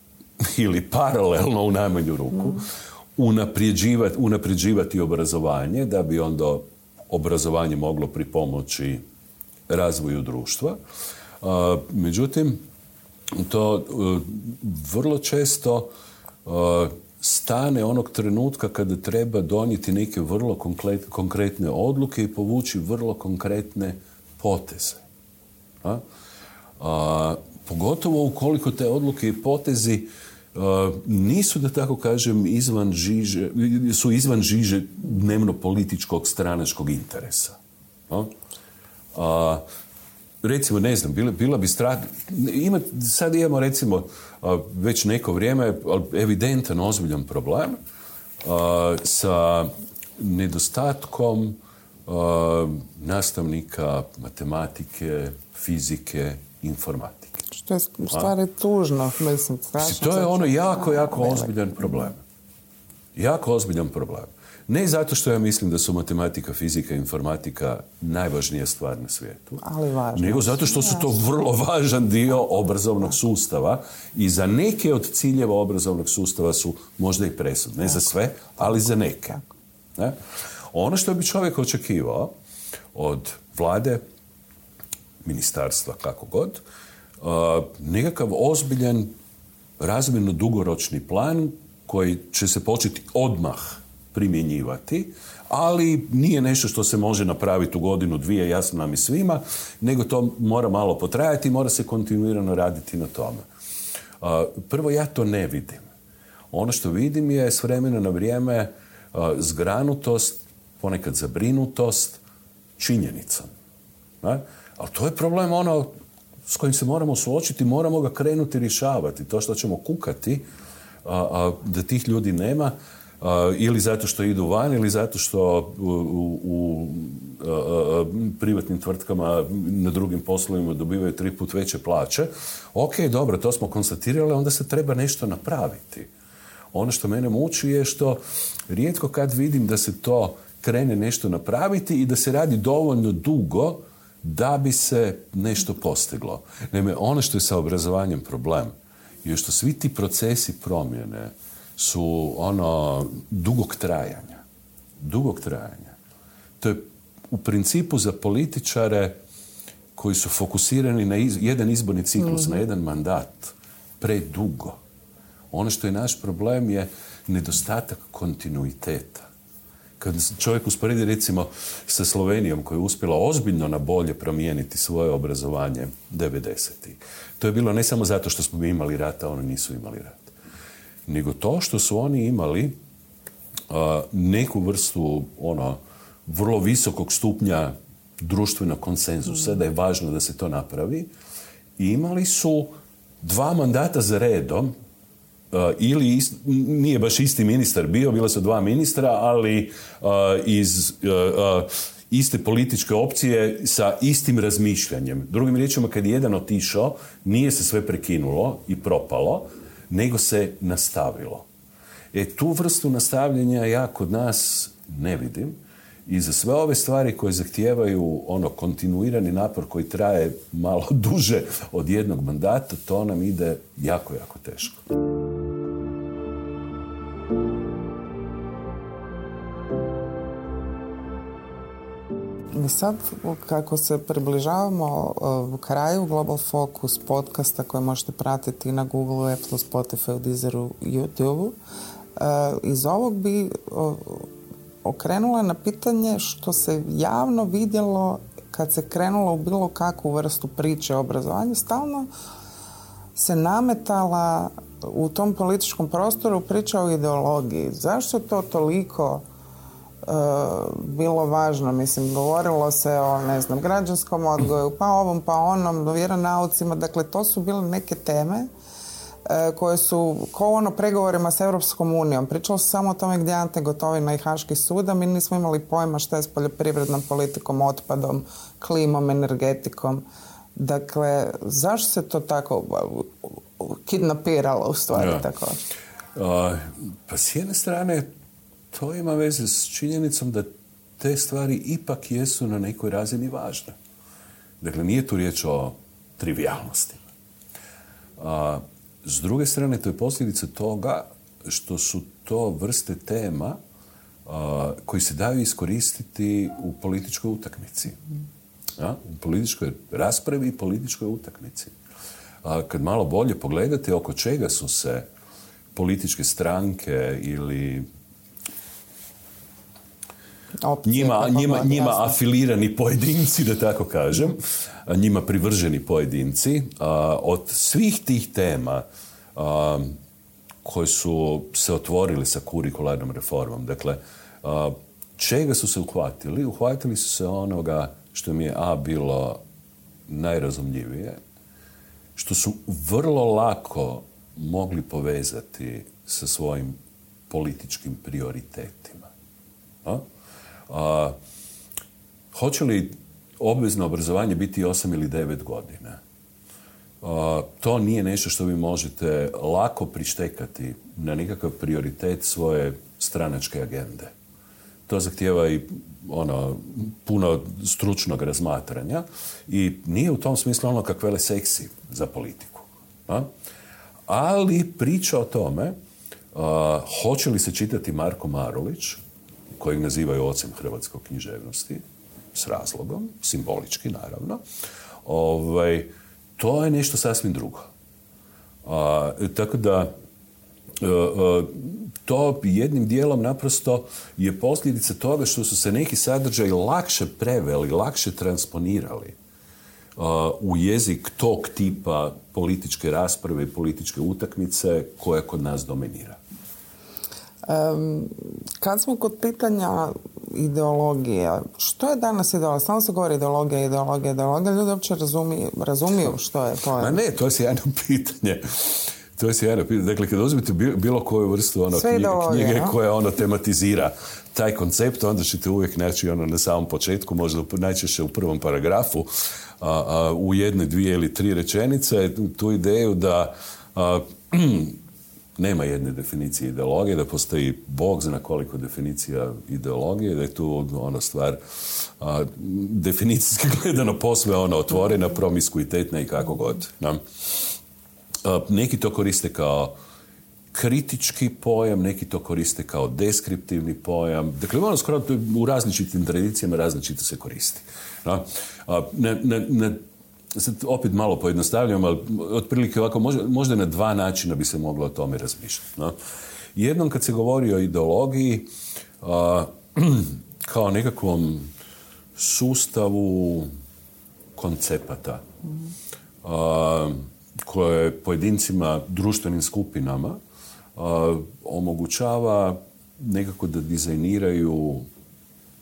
ili paralelno u najmanju ruku unapređivati, unapređivati obrazovanje da bi onda obrazovanje moglo pripomoći razvoju društva. Međutim, to e, vrlo često stane onog trenutka kada treba donijeti neke vrlo konkretne odluke i povući vrlo konkretne poteze. A? pogotovo ukoliko te odluke i potezi nisu, da tako kažem, izvan žiže, su izvan žiže dnevno političkog stranačkog interesa. A, recimo, ne znam, bila, bila bi strat... Ima, sad imamo, recimo, već neko vrijeme, evidentan, ozbiljan problem sa nedostatkom nastavnika matematike, fizike, informatike. Što je stvari tužno, mislim. To je ono jako, jako ozbiljan problem. Jako ozbiljan problem. Ne zato što ja mislim da su matematika, fizika i informatika najvažnija stvar na svijetu. Ali važno. Nego zato što su to vrlo važan dio obrazovnog sustava i za neke od ciljeva obrazovnog sustava su možda i presudne. Ne za sve, ali za neke. Ne? Ono što bi čovjek očekivao od vlade, ministarstva, kako god, nekakav ozbiljan razmjerno dugoročni plan koji će se početi odmah primjenjivati, ali nije nešto što se može napraviti u godinu, dvije, jasno nam i svima, nego to mora malo potrajati i mora se kontinuirano raditi na tome. Prvo, ja to ne vidim. Ono što vidim je s vremena na vrijeme zgranutost, ponekad zabrinutost činjenicom. Ali to je problem ono s kojim se moramo suočiti, moramo ga krenuti rješavati. To što ćemo kukati, a, da tih ljudi nema, ili zato što idu van, ili zato što u, privatnim tvrtkama na drugim poslovima dobivaju tri put veće plaće. Ok, dobro, to smo konstatirali, onda se treba nešto napraviti. Ono što mene muči je što rijetko kad vidim da se to krene nešto napraviti i da se radi dovoljno dugo da bi se nešto postiglo. Naime, ono što je sa obrazovanjem problem je što svi ti procesi promjene su ono dugog trajanja. Dugog trajanja. To je u principu za političare koji su fokusirani na jedan izborni ciklus, na mhm. jedan mandat, predugo. Ono što je naš problem je nedostatak kontinuiteta kad čovjek usporedi recimo sa Slovenijom koja je uspjela ozbiljno na bolje promijeniti svoje obrazovanje 90. To je bilo ne samo zato što smo mi imali rata, oni nisu imali rat. Nego to što su oni imali neku vrstu ono, vrlo visokog stupnja društvenog konsenzusa, da je važno da se to napravi, i imali su dva mandata za redom Uh, ili nije baš isti ministar bio, bila su dva ministra, ali uh, iz uh, iste političke opcije sa istim razmišljanjem. Drugim riječima, kad je jedan otišao, nije se sve prekinulo i propalo, nego se nastavilo. E, tu vrstu nastavljanja ja kod nas ne vidim i za sve ove stvari koje zahtijevaju ono kontinuirani napor koji traje malo duže od jednog mandata, to nam ide jako, jako teško. Sad, kako se približavamo u kraju Global Focus podcasta koje možete pratiti na Google, Apple, Spotify, Deezeru, YouTube, iz ovog bi okrenula na pitanje što se javno vidjelo kad se krenulo u bilo kakvu vrstu priče o obrazovanju, stalno se nametala u tom političkom prostoru priča o ideologiji. Zašto to toliko bilo važno. Mislim, govorilo se o, ne znam, građanskom odgoju, pa ovom, pa onom, vjeronaucima. Dakle, to su bile neke teme e, koje su ko ono pregovorima s Europskom unijom. Pričalo se samo o tome gdje Ante Gotovina i Haški sud, a mi nismo imali pojma šta je s poljoprivrednom politikom, otpadom, klimom, energetikom. Dakle, zašto se to tako kidnapiralo u stvari tako? pa s jedne strane to ima veze s činjenicom da te stvari ipak jesu na nekoj razini važne. Dakle, nije tu riječ o trivialnostima. A, s druge strane, to je posljedica toga što su to vrste tema a, koji se daju iskoristiti u političkoj utakmici. A, u političkoj raspravi i političkoj utakmici. a kad malo bolje pogledate oko čega su se političke stranke ili njima, njima, njima afilirani pojedinci, da tako kažem, njima privrženi pojedinci, od svih tih tema koji su se otvorili sa kurikularnom reformom, dakle, čega su se uhvatili? Uhvatili su se onoga što mi je A bilo najrazumljivije, što su vrlo lako mogli povezati sa svojim političkim prioritetima. A, hoće li obvezno obrazovanje biti 8 ili 9 godina? to nije nešto što vi možete lako prištekati na nikakav prioritet svoje stranačke agende. To zahtjeva i ono, puno stručnog razmatranja i nije u tom smislu ono kakvele seksi za politiku. A? Ali priča o tome hoće li se čitati Marko Marulić, kojeg nazivaju ocem hrvatskog književnosti, s razlogom, simbolički naravno, ovaj, to je nešto sasvim drugo. A, tako da, e, e, to jednim dijelom naprosto je posljedica toga što su se neki sadržaji lakše preveli, lakše transponirali u jezik tog tipa političke rasprave i političke utakmice koja kod nas dominira. Kad smo kod pitanja ideologije, što je danas ideologija? Samo se govori ideologija, ideologija, ideologija. Ljudi uopće razumiju, razumiju što je to. Ma ne, to je sjajno pitanje. To je sjajno pitanje. Dakle, kad uzmete bilo koju vrstu ono, knjige, knjige koja ono tematizira taj koncept, onda ćete uvijek naći ono na samom početku, možda najčešće u prvom paragrafu, a, u jedne, dvije ili tri rečenice, tu ideju da nema jedne definicije ideologije, da postoji Bog zna koliko definicija ideologije, da je tu ona stvar a, definicijski gledano posve ona otvorena, promiskuitetna i kako god. neki to koriste kao kritički pojam, neki to koriste kao deskriptivni pojam. Dakle, ono skoro u različitim tradicijama različito se koristi. No? Na, sad opet malo pojednostavljam, ali otprilike ovako, možda, možda na dva načina bi se moglo o tome razmišljati. No? Jednom kad se govori o ideologiji, kao nekakvom sustavu koncepata koje pojedincima, društvenim skupinama omogućava nekako da dizajniraju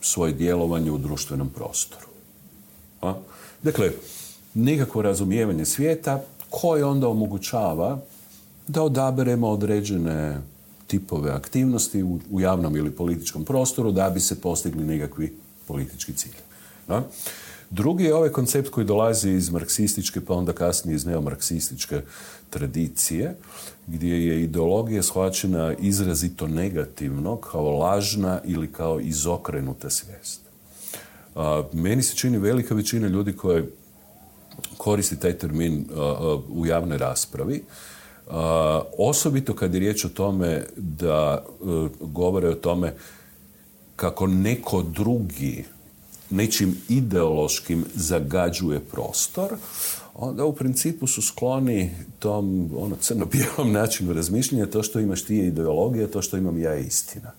svoje djelovanje u društvenom prostoru. A? Dakle, nekakvo razumijevanje svijeta koje onda omogućava da odaberemo određene tipove aktivnosti u, u javnom ili političkom prostoru da bi se postigli nekakvi politički cilj. A? Drugi je ovaj koncept koji dolazi iz marksističke pa onda kasnije iz neomarksističke tradicije, gdje je ideologija shvaćena izrazito negativno kao lažna ili kao izokrenuta svijest. A, meni se čini velika većina ljudi koje koristi taj termin u javnoj raspravi, osobito kad je riječ o tome da govore o tome kako neko drugi nečim ideološkim zagađuje prostor, onda u principu su skloni tom ono, crno-bijelom načinu razmišljanja, to što imaš ti je ideologija, to što imam ja je istina.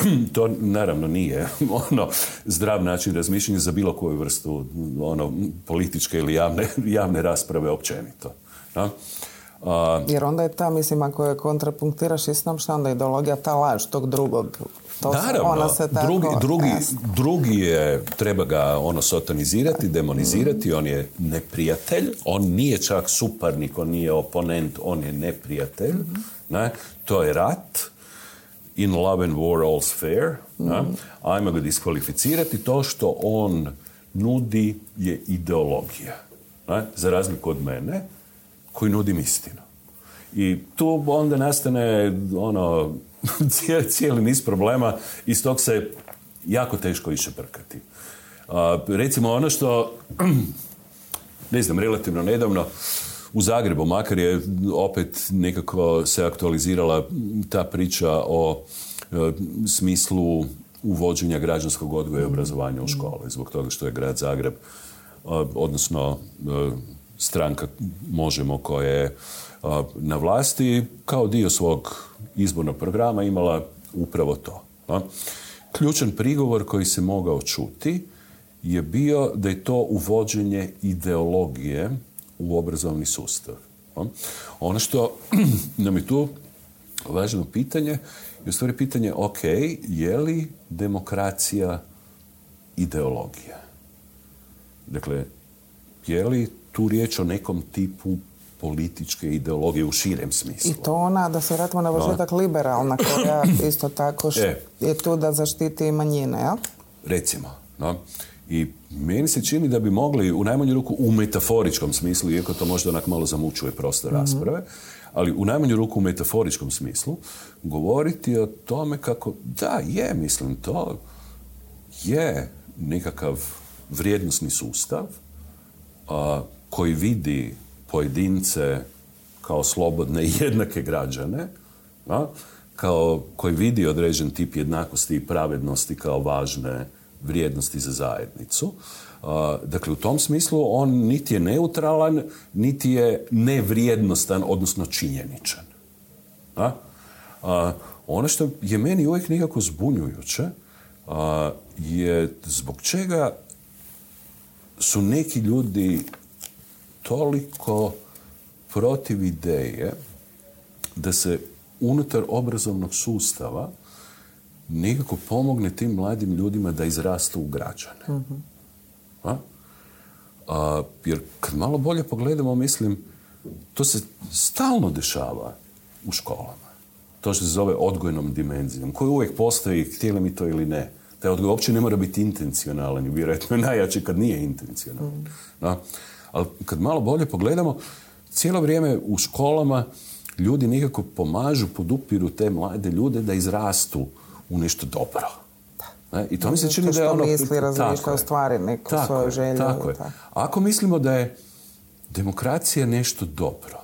to naravno nije ono zdrav način razmišljanja za bilo koju vrstu ono političke ili javne, javne rasprave općenito. Jer onda je ta, mislim, ako je kontrapunktiraš istom, što onda ideologija ta laž tog drugog to Naravno, ona se tako drugi, drugi, drugi je, treba ga ono sotonizirati, demonizirati, mm. on je neprijatelj, on nije čak suparnik, on nije oponent, on je neprijatelj. Mm. Ne? To je rat, in love and war all's fair. Mm. Ajmo ga diskvalificirati, to što on nudi je ideologija. Ne? Za razliku od mene, koji nudim istinu. I tu onda nastane ono cijeli niz problema i s tog se jako teško išeprkati. Recimo ono što, ne znam, relativno nedavno, u Zagrebu, makar je opet nekako se aktualizirala ta priča o e, smislu uvođenja građanskog odgoja i obrazovanja u škole, zbog toga što je grad Zagreb, odnosno e, stranka Možemo koja je na vlasti kao dio svog izbornog programa imala upravo to. Ključan prigovor koji se mogao čuti je bio da je to uvođenje ideologije u obrazovni sustav. Ono što nam je tu važno pitanje je u stvari pitanje, ok, je li demokracija ideologija? Dakle, je li tu riječ o nekom tipu političke ideologije u širem smislu. I to ona, da se vratimo na početak, liberalna koja isto tako e. je tu da zaštiti manjine, jel? Recimo, no. I meni se čini da bi mogli u najmanju ruku u metaforičkom smislu, iako to možda onak malo zamučuje prostor mhm. rasprave, ali u najmanju ruku u metaforičkom smislu govoriti o tome kako da je, mislim, to je nekakav vrijednosni sustav a, koji vidi pojedince kao slobodne i jednake građane, a, kao koji vidi određen tip jednakosti i pravednosti kao važne vrijednosti za zajednicu. Dakle, u tom smislu on niti je neutralan, niti je nevrijednostan, odnosno činjeničan. A? ono što je meni uvijek nekako zbunjujuće je zbog čega su neki ljudi toliko protiv ideje da se unutar obrazovnog sustava nekako pomogne tim mladim ljudima da izrastu u građane. A? A, jer kad malo bolje pogledamo, mislim, to se stalno dešava u školama. To što se zove odgojnom dimenzijom, koji uvijek postoji, htjeli mi to ili ne. Taj odgoj uopće ne mora biti intencionalan, vjerojatno je najjači kad nije intencionalan. Mm. Ali kad malo bolje pogledamo, cijelo vrijeme u školama ljudi nekako pomažu, podupiru te mlade ljude da izrastu u nešto dobro. Da. I to mi se čini da je ono... misli, razmišlja, stvari neku tako svoju želju. Tako je. Ako mislimo da je demokracija nešto dobro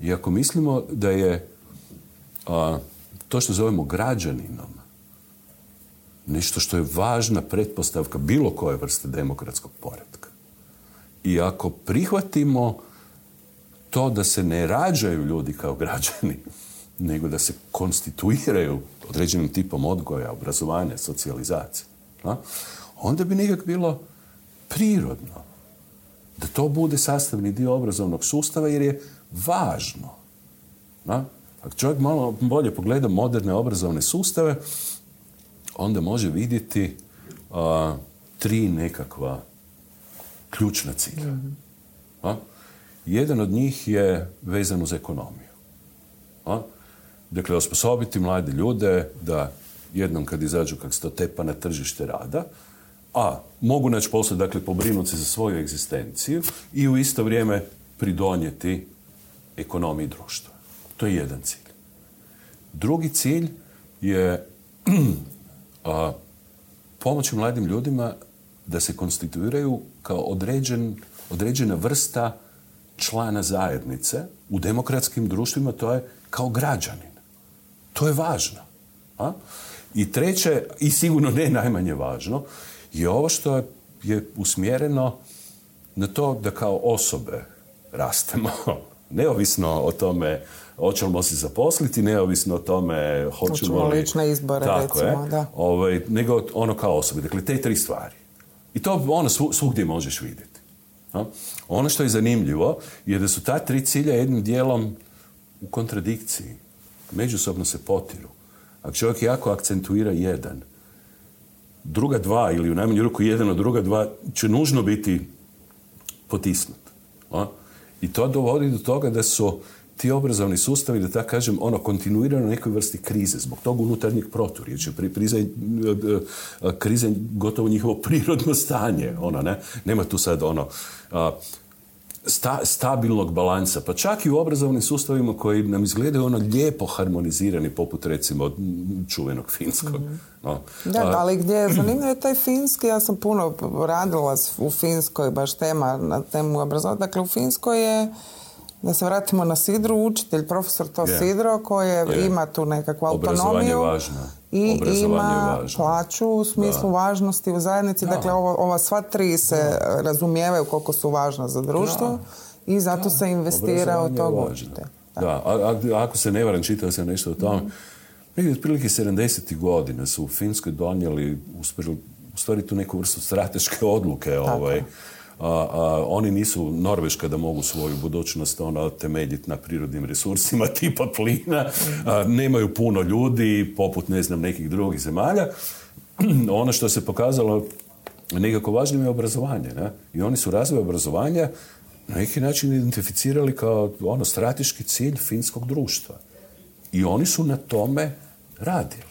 i ako mislimo da je a, to što zovemo građaninom nešto što je važna pretpostavka bilo koje vrste demokratskog poredka. I ako prihvatimo to da se ne rađaju ljudi kao građani, nego da se konstituiraju određenim tipom odgoja, obrazovanja, socijalizacije, a? onda bi nekak bilo prirodno da to bude sastavni dio obrazovnog sustava jer je važno. A? Ako čovjek malo bolje pogleda moderne obrazovne sustave, onda može vidjeti tri nekakva ključna cilja. A? Jedan od njih je vezan uz ekonomiju. A? Dakle, osposobiti mlade ljude da jednom kad izađu kak se to tepa na tržište rada, a mogu naći posao, dakle, pobrinuti se za svoju egzistenciju i u isto vrijeme pridonijeti ekonomiji društva. To je jedan cilj. Drugi cilj je a, pomoći mladim ljudima da se konstituiraju kao određen, određena vrsta člana zajednice. U demokratskim društvima to je kao građanin. To je važno. A? I treće, i sigurno ne najmanje važno, je ovo što je usmjereno na to da kao osobe rastemo. Neovisno o tome hoćemo se zaposliti, neovisno o tome hoćemo li... lične izbore, tako recimo, je, da. Ovaj, nego ono kao osobe. Dakle, te tri stvari. I to ono svugdje možeš vidjeti. A? Ono što je zanimljivo je da su ta tri cilja jednim dijelom u kontradikciji međusobno se potiru. Ako čovjek jako akcentuira jedan, druga dva ili u najmanju ruku jedan od druga dva će nužno biti potisnut. I to dovodi do toga da su ti obrazovni sustavi, da tako kažem, ono, kontinuirano nekoj vrsti krize, zbog tog unutarnjeg proturječja. Pri krize, krize gotovo njihovo prirodno stanje, ono, ne? Nema tu sad, ono, sta, stabilnog balansa, pa čak i u obrazovnim sustavima koji nam izgledaju ono lijepo harmonizirani, poput recimo čuvenog finskog. Mhm. No. Da, ali gdje je zanimljivo je taj finski, ja sam puno radila u Finskoj, baš tema na temu obrazovanja. Dakle, u Finskoj je da se vratimo na Sidru, učitelj, profesor to Je. Sidro, koji Je. ima tu nekakvu autonomiju važno. i ima važno. plaću u smislu važnosti u zajednici. Dakle, ovo, ova sva tri se razumijevaju koliko su važna za društvo i zato se investira u tog učitelja. Da, a, a- ako se ne varam, čitao sam nešto o tome, negdje otprilike 70. godina su u Finskoj donijeli uspjeli, u stvari tu neku vrstu strateške odluke. Ovaj, a, oni nisu Norveška da mogu svoju budućnost ono, temeljiti na prirodnim resursima tipa plina, a, nemaju puno ljudi, poput ne znam nekih drugih zemalja. ono što se pokazalo nekako važnim je obrazovanje. Ne? I oni su razvoj obrazovanja na neki način identificirali kao ono strateški cilj finskog društva. I oni su na tome radili.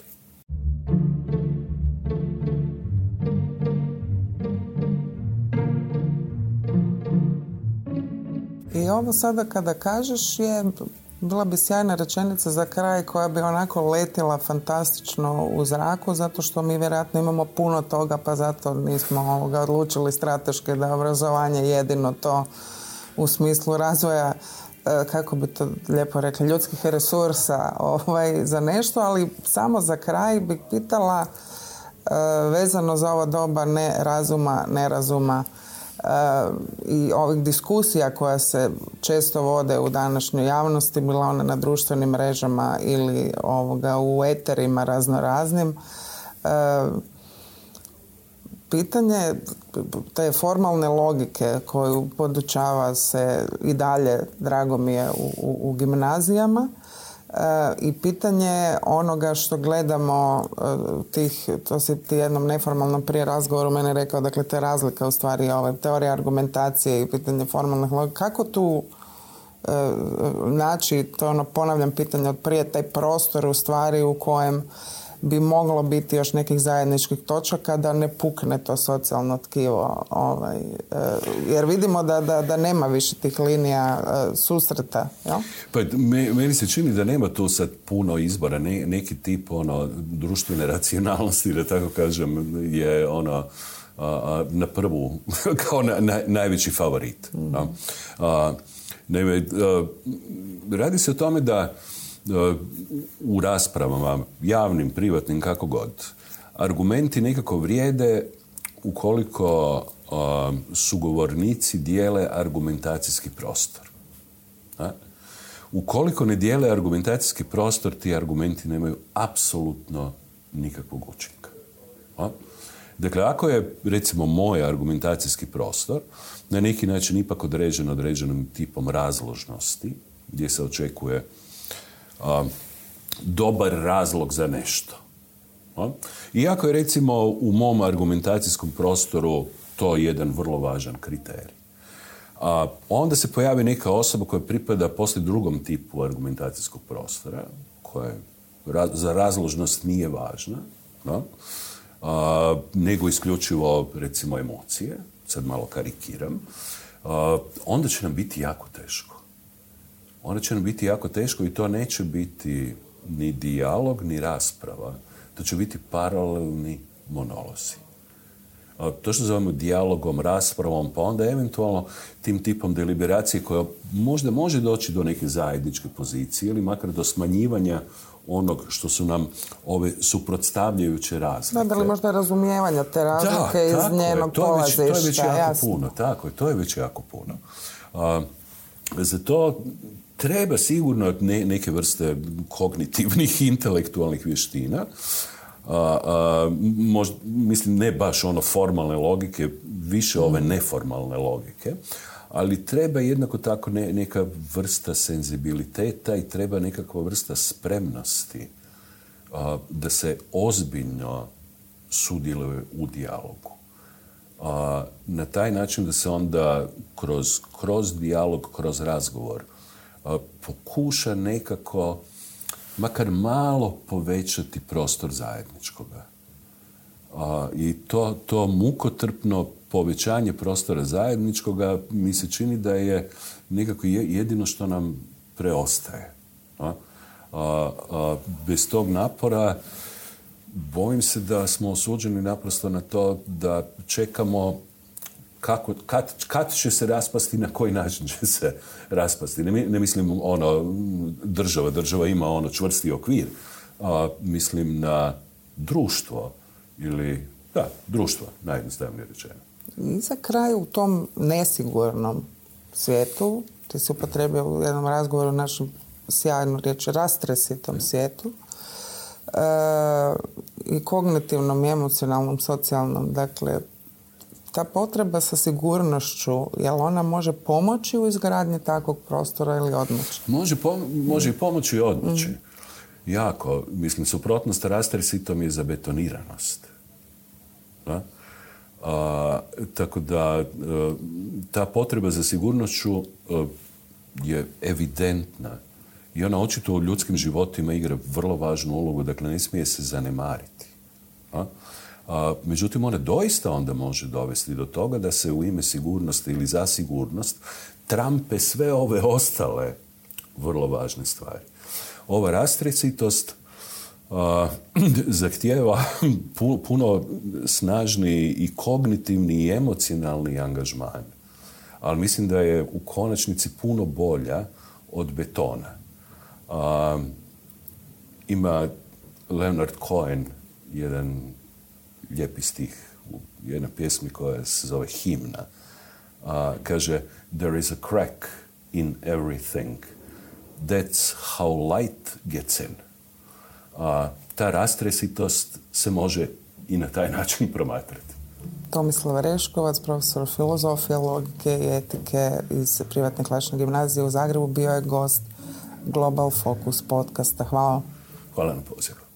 Ovo sada kada kažeš je bila bi sjajna rečenica za kraj koja bi onako letila fantastično u zraku zato što mi vjerojatno imamo puno toga pa zato nismo ovoga odlučili strateški da je obrazovanje jedino to u smislu razvoja e, kako bi to lijepo rekli, ljudskih resursa ovaj, za nešto, ali samo za kraj bih pitala e, vezano za ovo doba ne razuma, nerazuma i ovih diskusija koja se često vode u današnjoj javnosti, bila one na društvenim mrežama ili ovoga u eterima raznoraznim. E, pitanje te formalne logike koju podučava se i dalje, drago mi je, u, u, u gimnazijama i pitanje onoga što gledamo e, tih, to si ti jednom neformalnom prije razgovoru mene rekao, dakle te razlika u stvari ove teorije argumentacije i pitanje formalnih logika. Kako tu e, naći, to ono ponavljam pitanje od prije, taj prostor u stvari u kojem bi moglo biti još nekih zajedničkih točaka da ne pukne to socijalno tkivo. Ovaj, e, jer vidimo da, da, da nema više tih linija e, susreta. Jel? Pa me- meni se čini da nema tu sad puno izbora, ne, neki tip ono društvene racionalnosti, da tako kažem, je ono a, na prvu, kao na, na- najveći favorit. no. A, naime, a, radi se o tome da a, u raspravama, javnim, privatnim, kako god, argumenti nekako vrijede ukoliko sugovornici dijele argumentacijski prostor. A? Ukoliko ne dijele argumentacijski prostor, ti argumenti nemaju apsolutno nikakvog učinka. Dakle, ako je, recimo, moj argumentacijski prostor na neki način ipak određen određenim tipom razložnosti, gdje se očekuje a, dobar razlog za nešto. A? Iako je, recimo, u mom argumentacijskom prostoru to jedan vrlo važan kriterij. A onda se pojavi neka osoba koja pripada poslije drugom tipu argumentacijskog prostora, koja za razložnost nije važna, no? a, nego isključivo, recimo, emocije, sad malo karikiram, a, onda će nam biti jako teško. Onda će nam biti jako teško i to neće biti ni dijalog, ni rasprava. To će biti paralelni monolozi. To što zovemo dijalogom, raspravom, pa onda eventualno tim tipom deliberacije koja možda može doći do neke zajedničke pozicije ili makar do smanjivanja onog što su nam ove suprotstavljajuće razlike. Da, da li možda razumijevanja te razlike Da, iz tako je. njenog to je već, to je već jako jasno. puno, tako je, to je već jako puno. A, za to treba sigurno ne- neke vrste kognitivnih, intelektualnih vještina. A, a, možda, mislim, ne baš ono formalne logike, više ove neformalne logike, ali treba jednako tako ne- neka vrsta senzibiliteta i treba nekakva vrsta spremnosti a, da se ozbiljno sudjeluje u dijalogu. Na taj način da se onda kroz, kroz dijalog, kroz razgovor a, pokuša nekako makar malo povećati prostor zajedničkoga. I to, to mukotrpno povećanje prostora zajedničkoga mi se čini da je nekako je- jedino što nam preostaje. A, a, bez tog napora bojim se da smo osuđeni naprosto na to da čekamo kako, kad, kad će se raspasti, na koji način će se raspasti. Ne, ne mislim ono država, država ima ono čvrsti okvir, a mislim na društvo ili, da, društvo, najjednostavnije rečeno. I za kraj u tom nesigurnom svijetu, ti si upotrebio u jednom razgovoru našem sjajnu riječ rastresitom svijetu, e, i kognitivnom, i emocionalnom, socijalnom, dakle, ta potreba sa sigurnošću, jel ona može pomoći u izgradnji takvog prostora ili odmoći? Može, može i pomoći i odmoći. Jako. Mislim, suprotnost rastresitom je zabetoniranost. Da? A, tako da e, ta potreba za sigurnošću e, je evidentna i ona očito u ljudskim životima igra vrlo važnu ulogu, dakle ne smije se zanemariti. A? Međutim, ona doista onda može dovesti do toga da se u ime sigurnosti ili za sigurnost trampe sve ove ostale vrlo važne stvari. Ova rastrecitost zahtijeva puno snažniji i kognitivni i emocionalni angažman. Ali mislim da je u konačnici puno bolja od betona. ima Leonard Cohen jedan lijepi stih u jednoj pjesmi koja se zove Himna. kaže, there is a crack in everything. That's how light gets in a, ta rastresitost se može i na taj način promatrati. Tomislav Reškovac, profesor filozofije, logike i etike iz privatne klasične gimnazije u Zagrebu, bio je gost Global Focus podcasta. Hvala. Hvala na pozivu.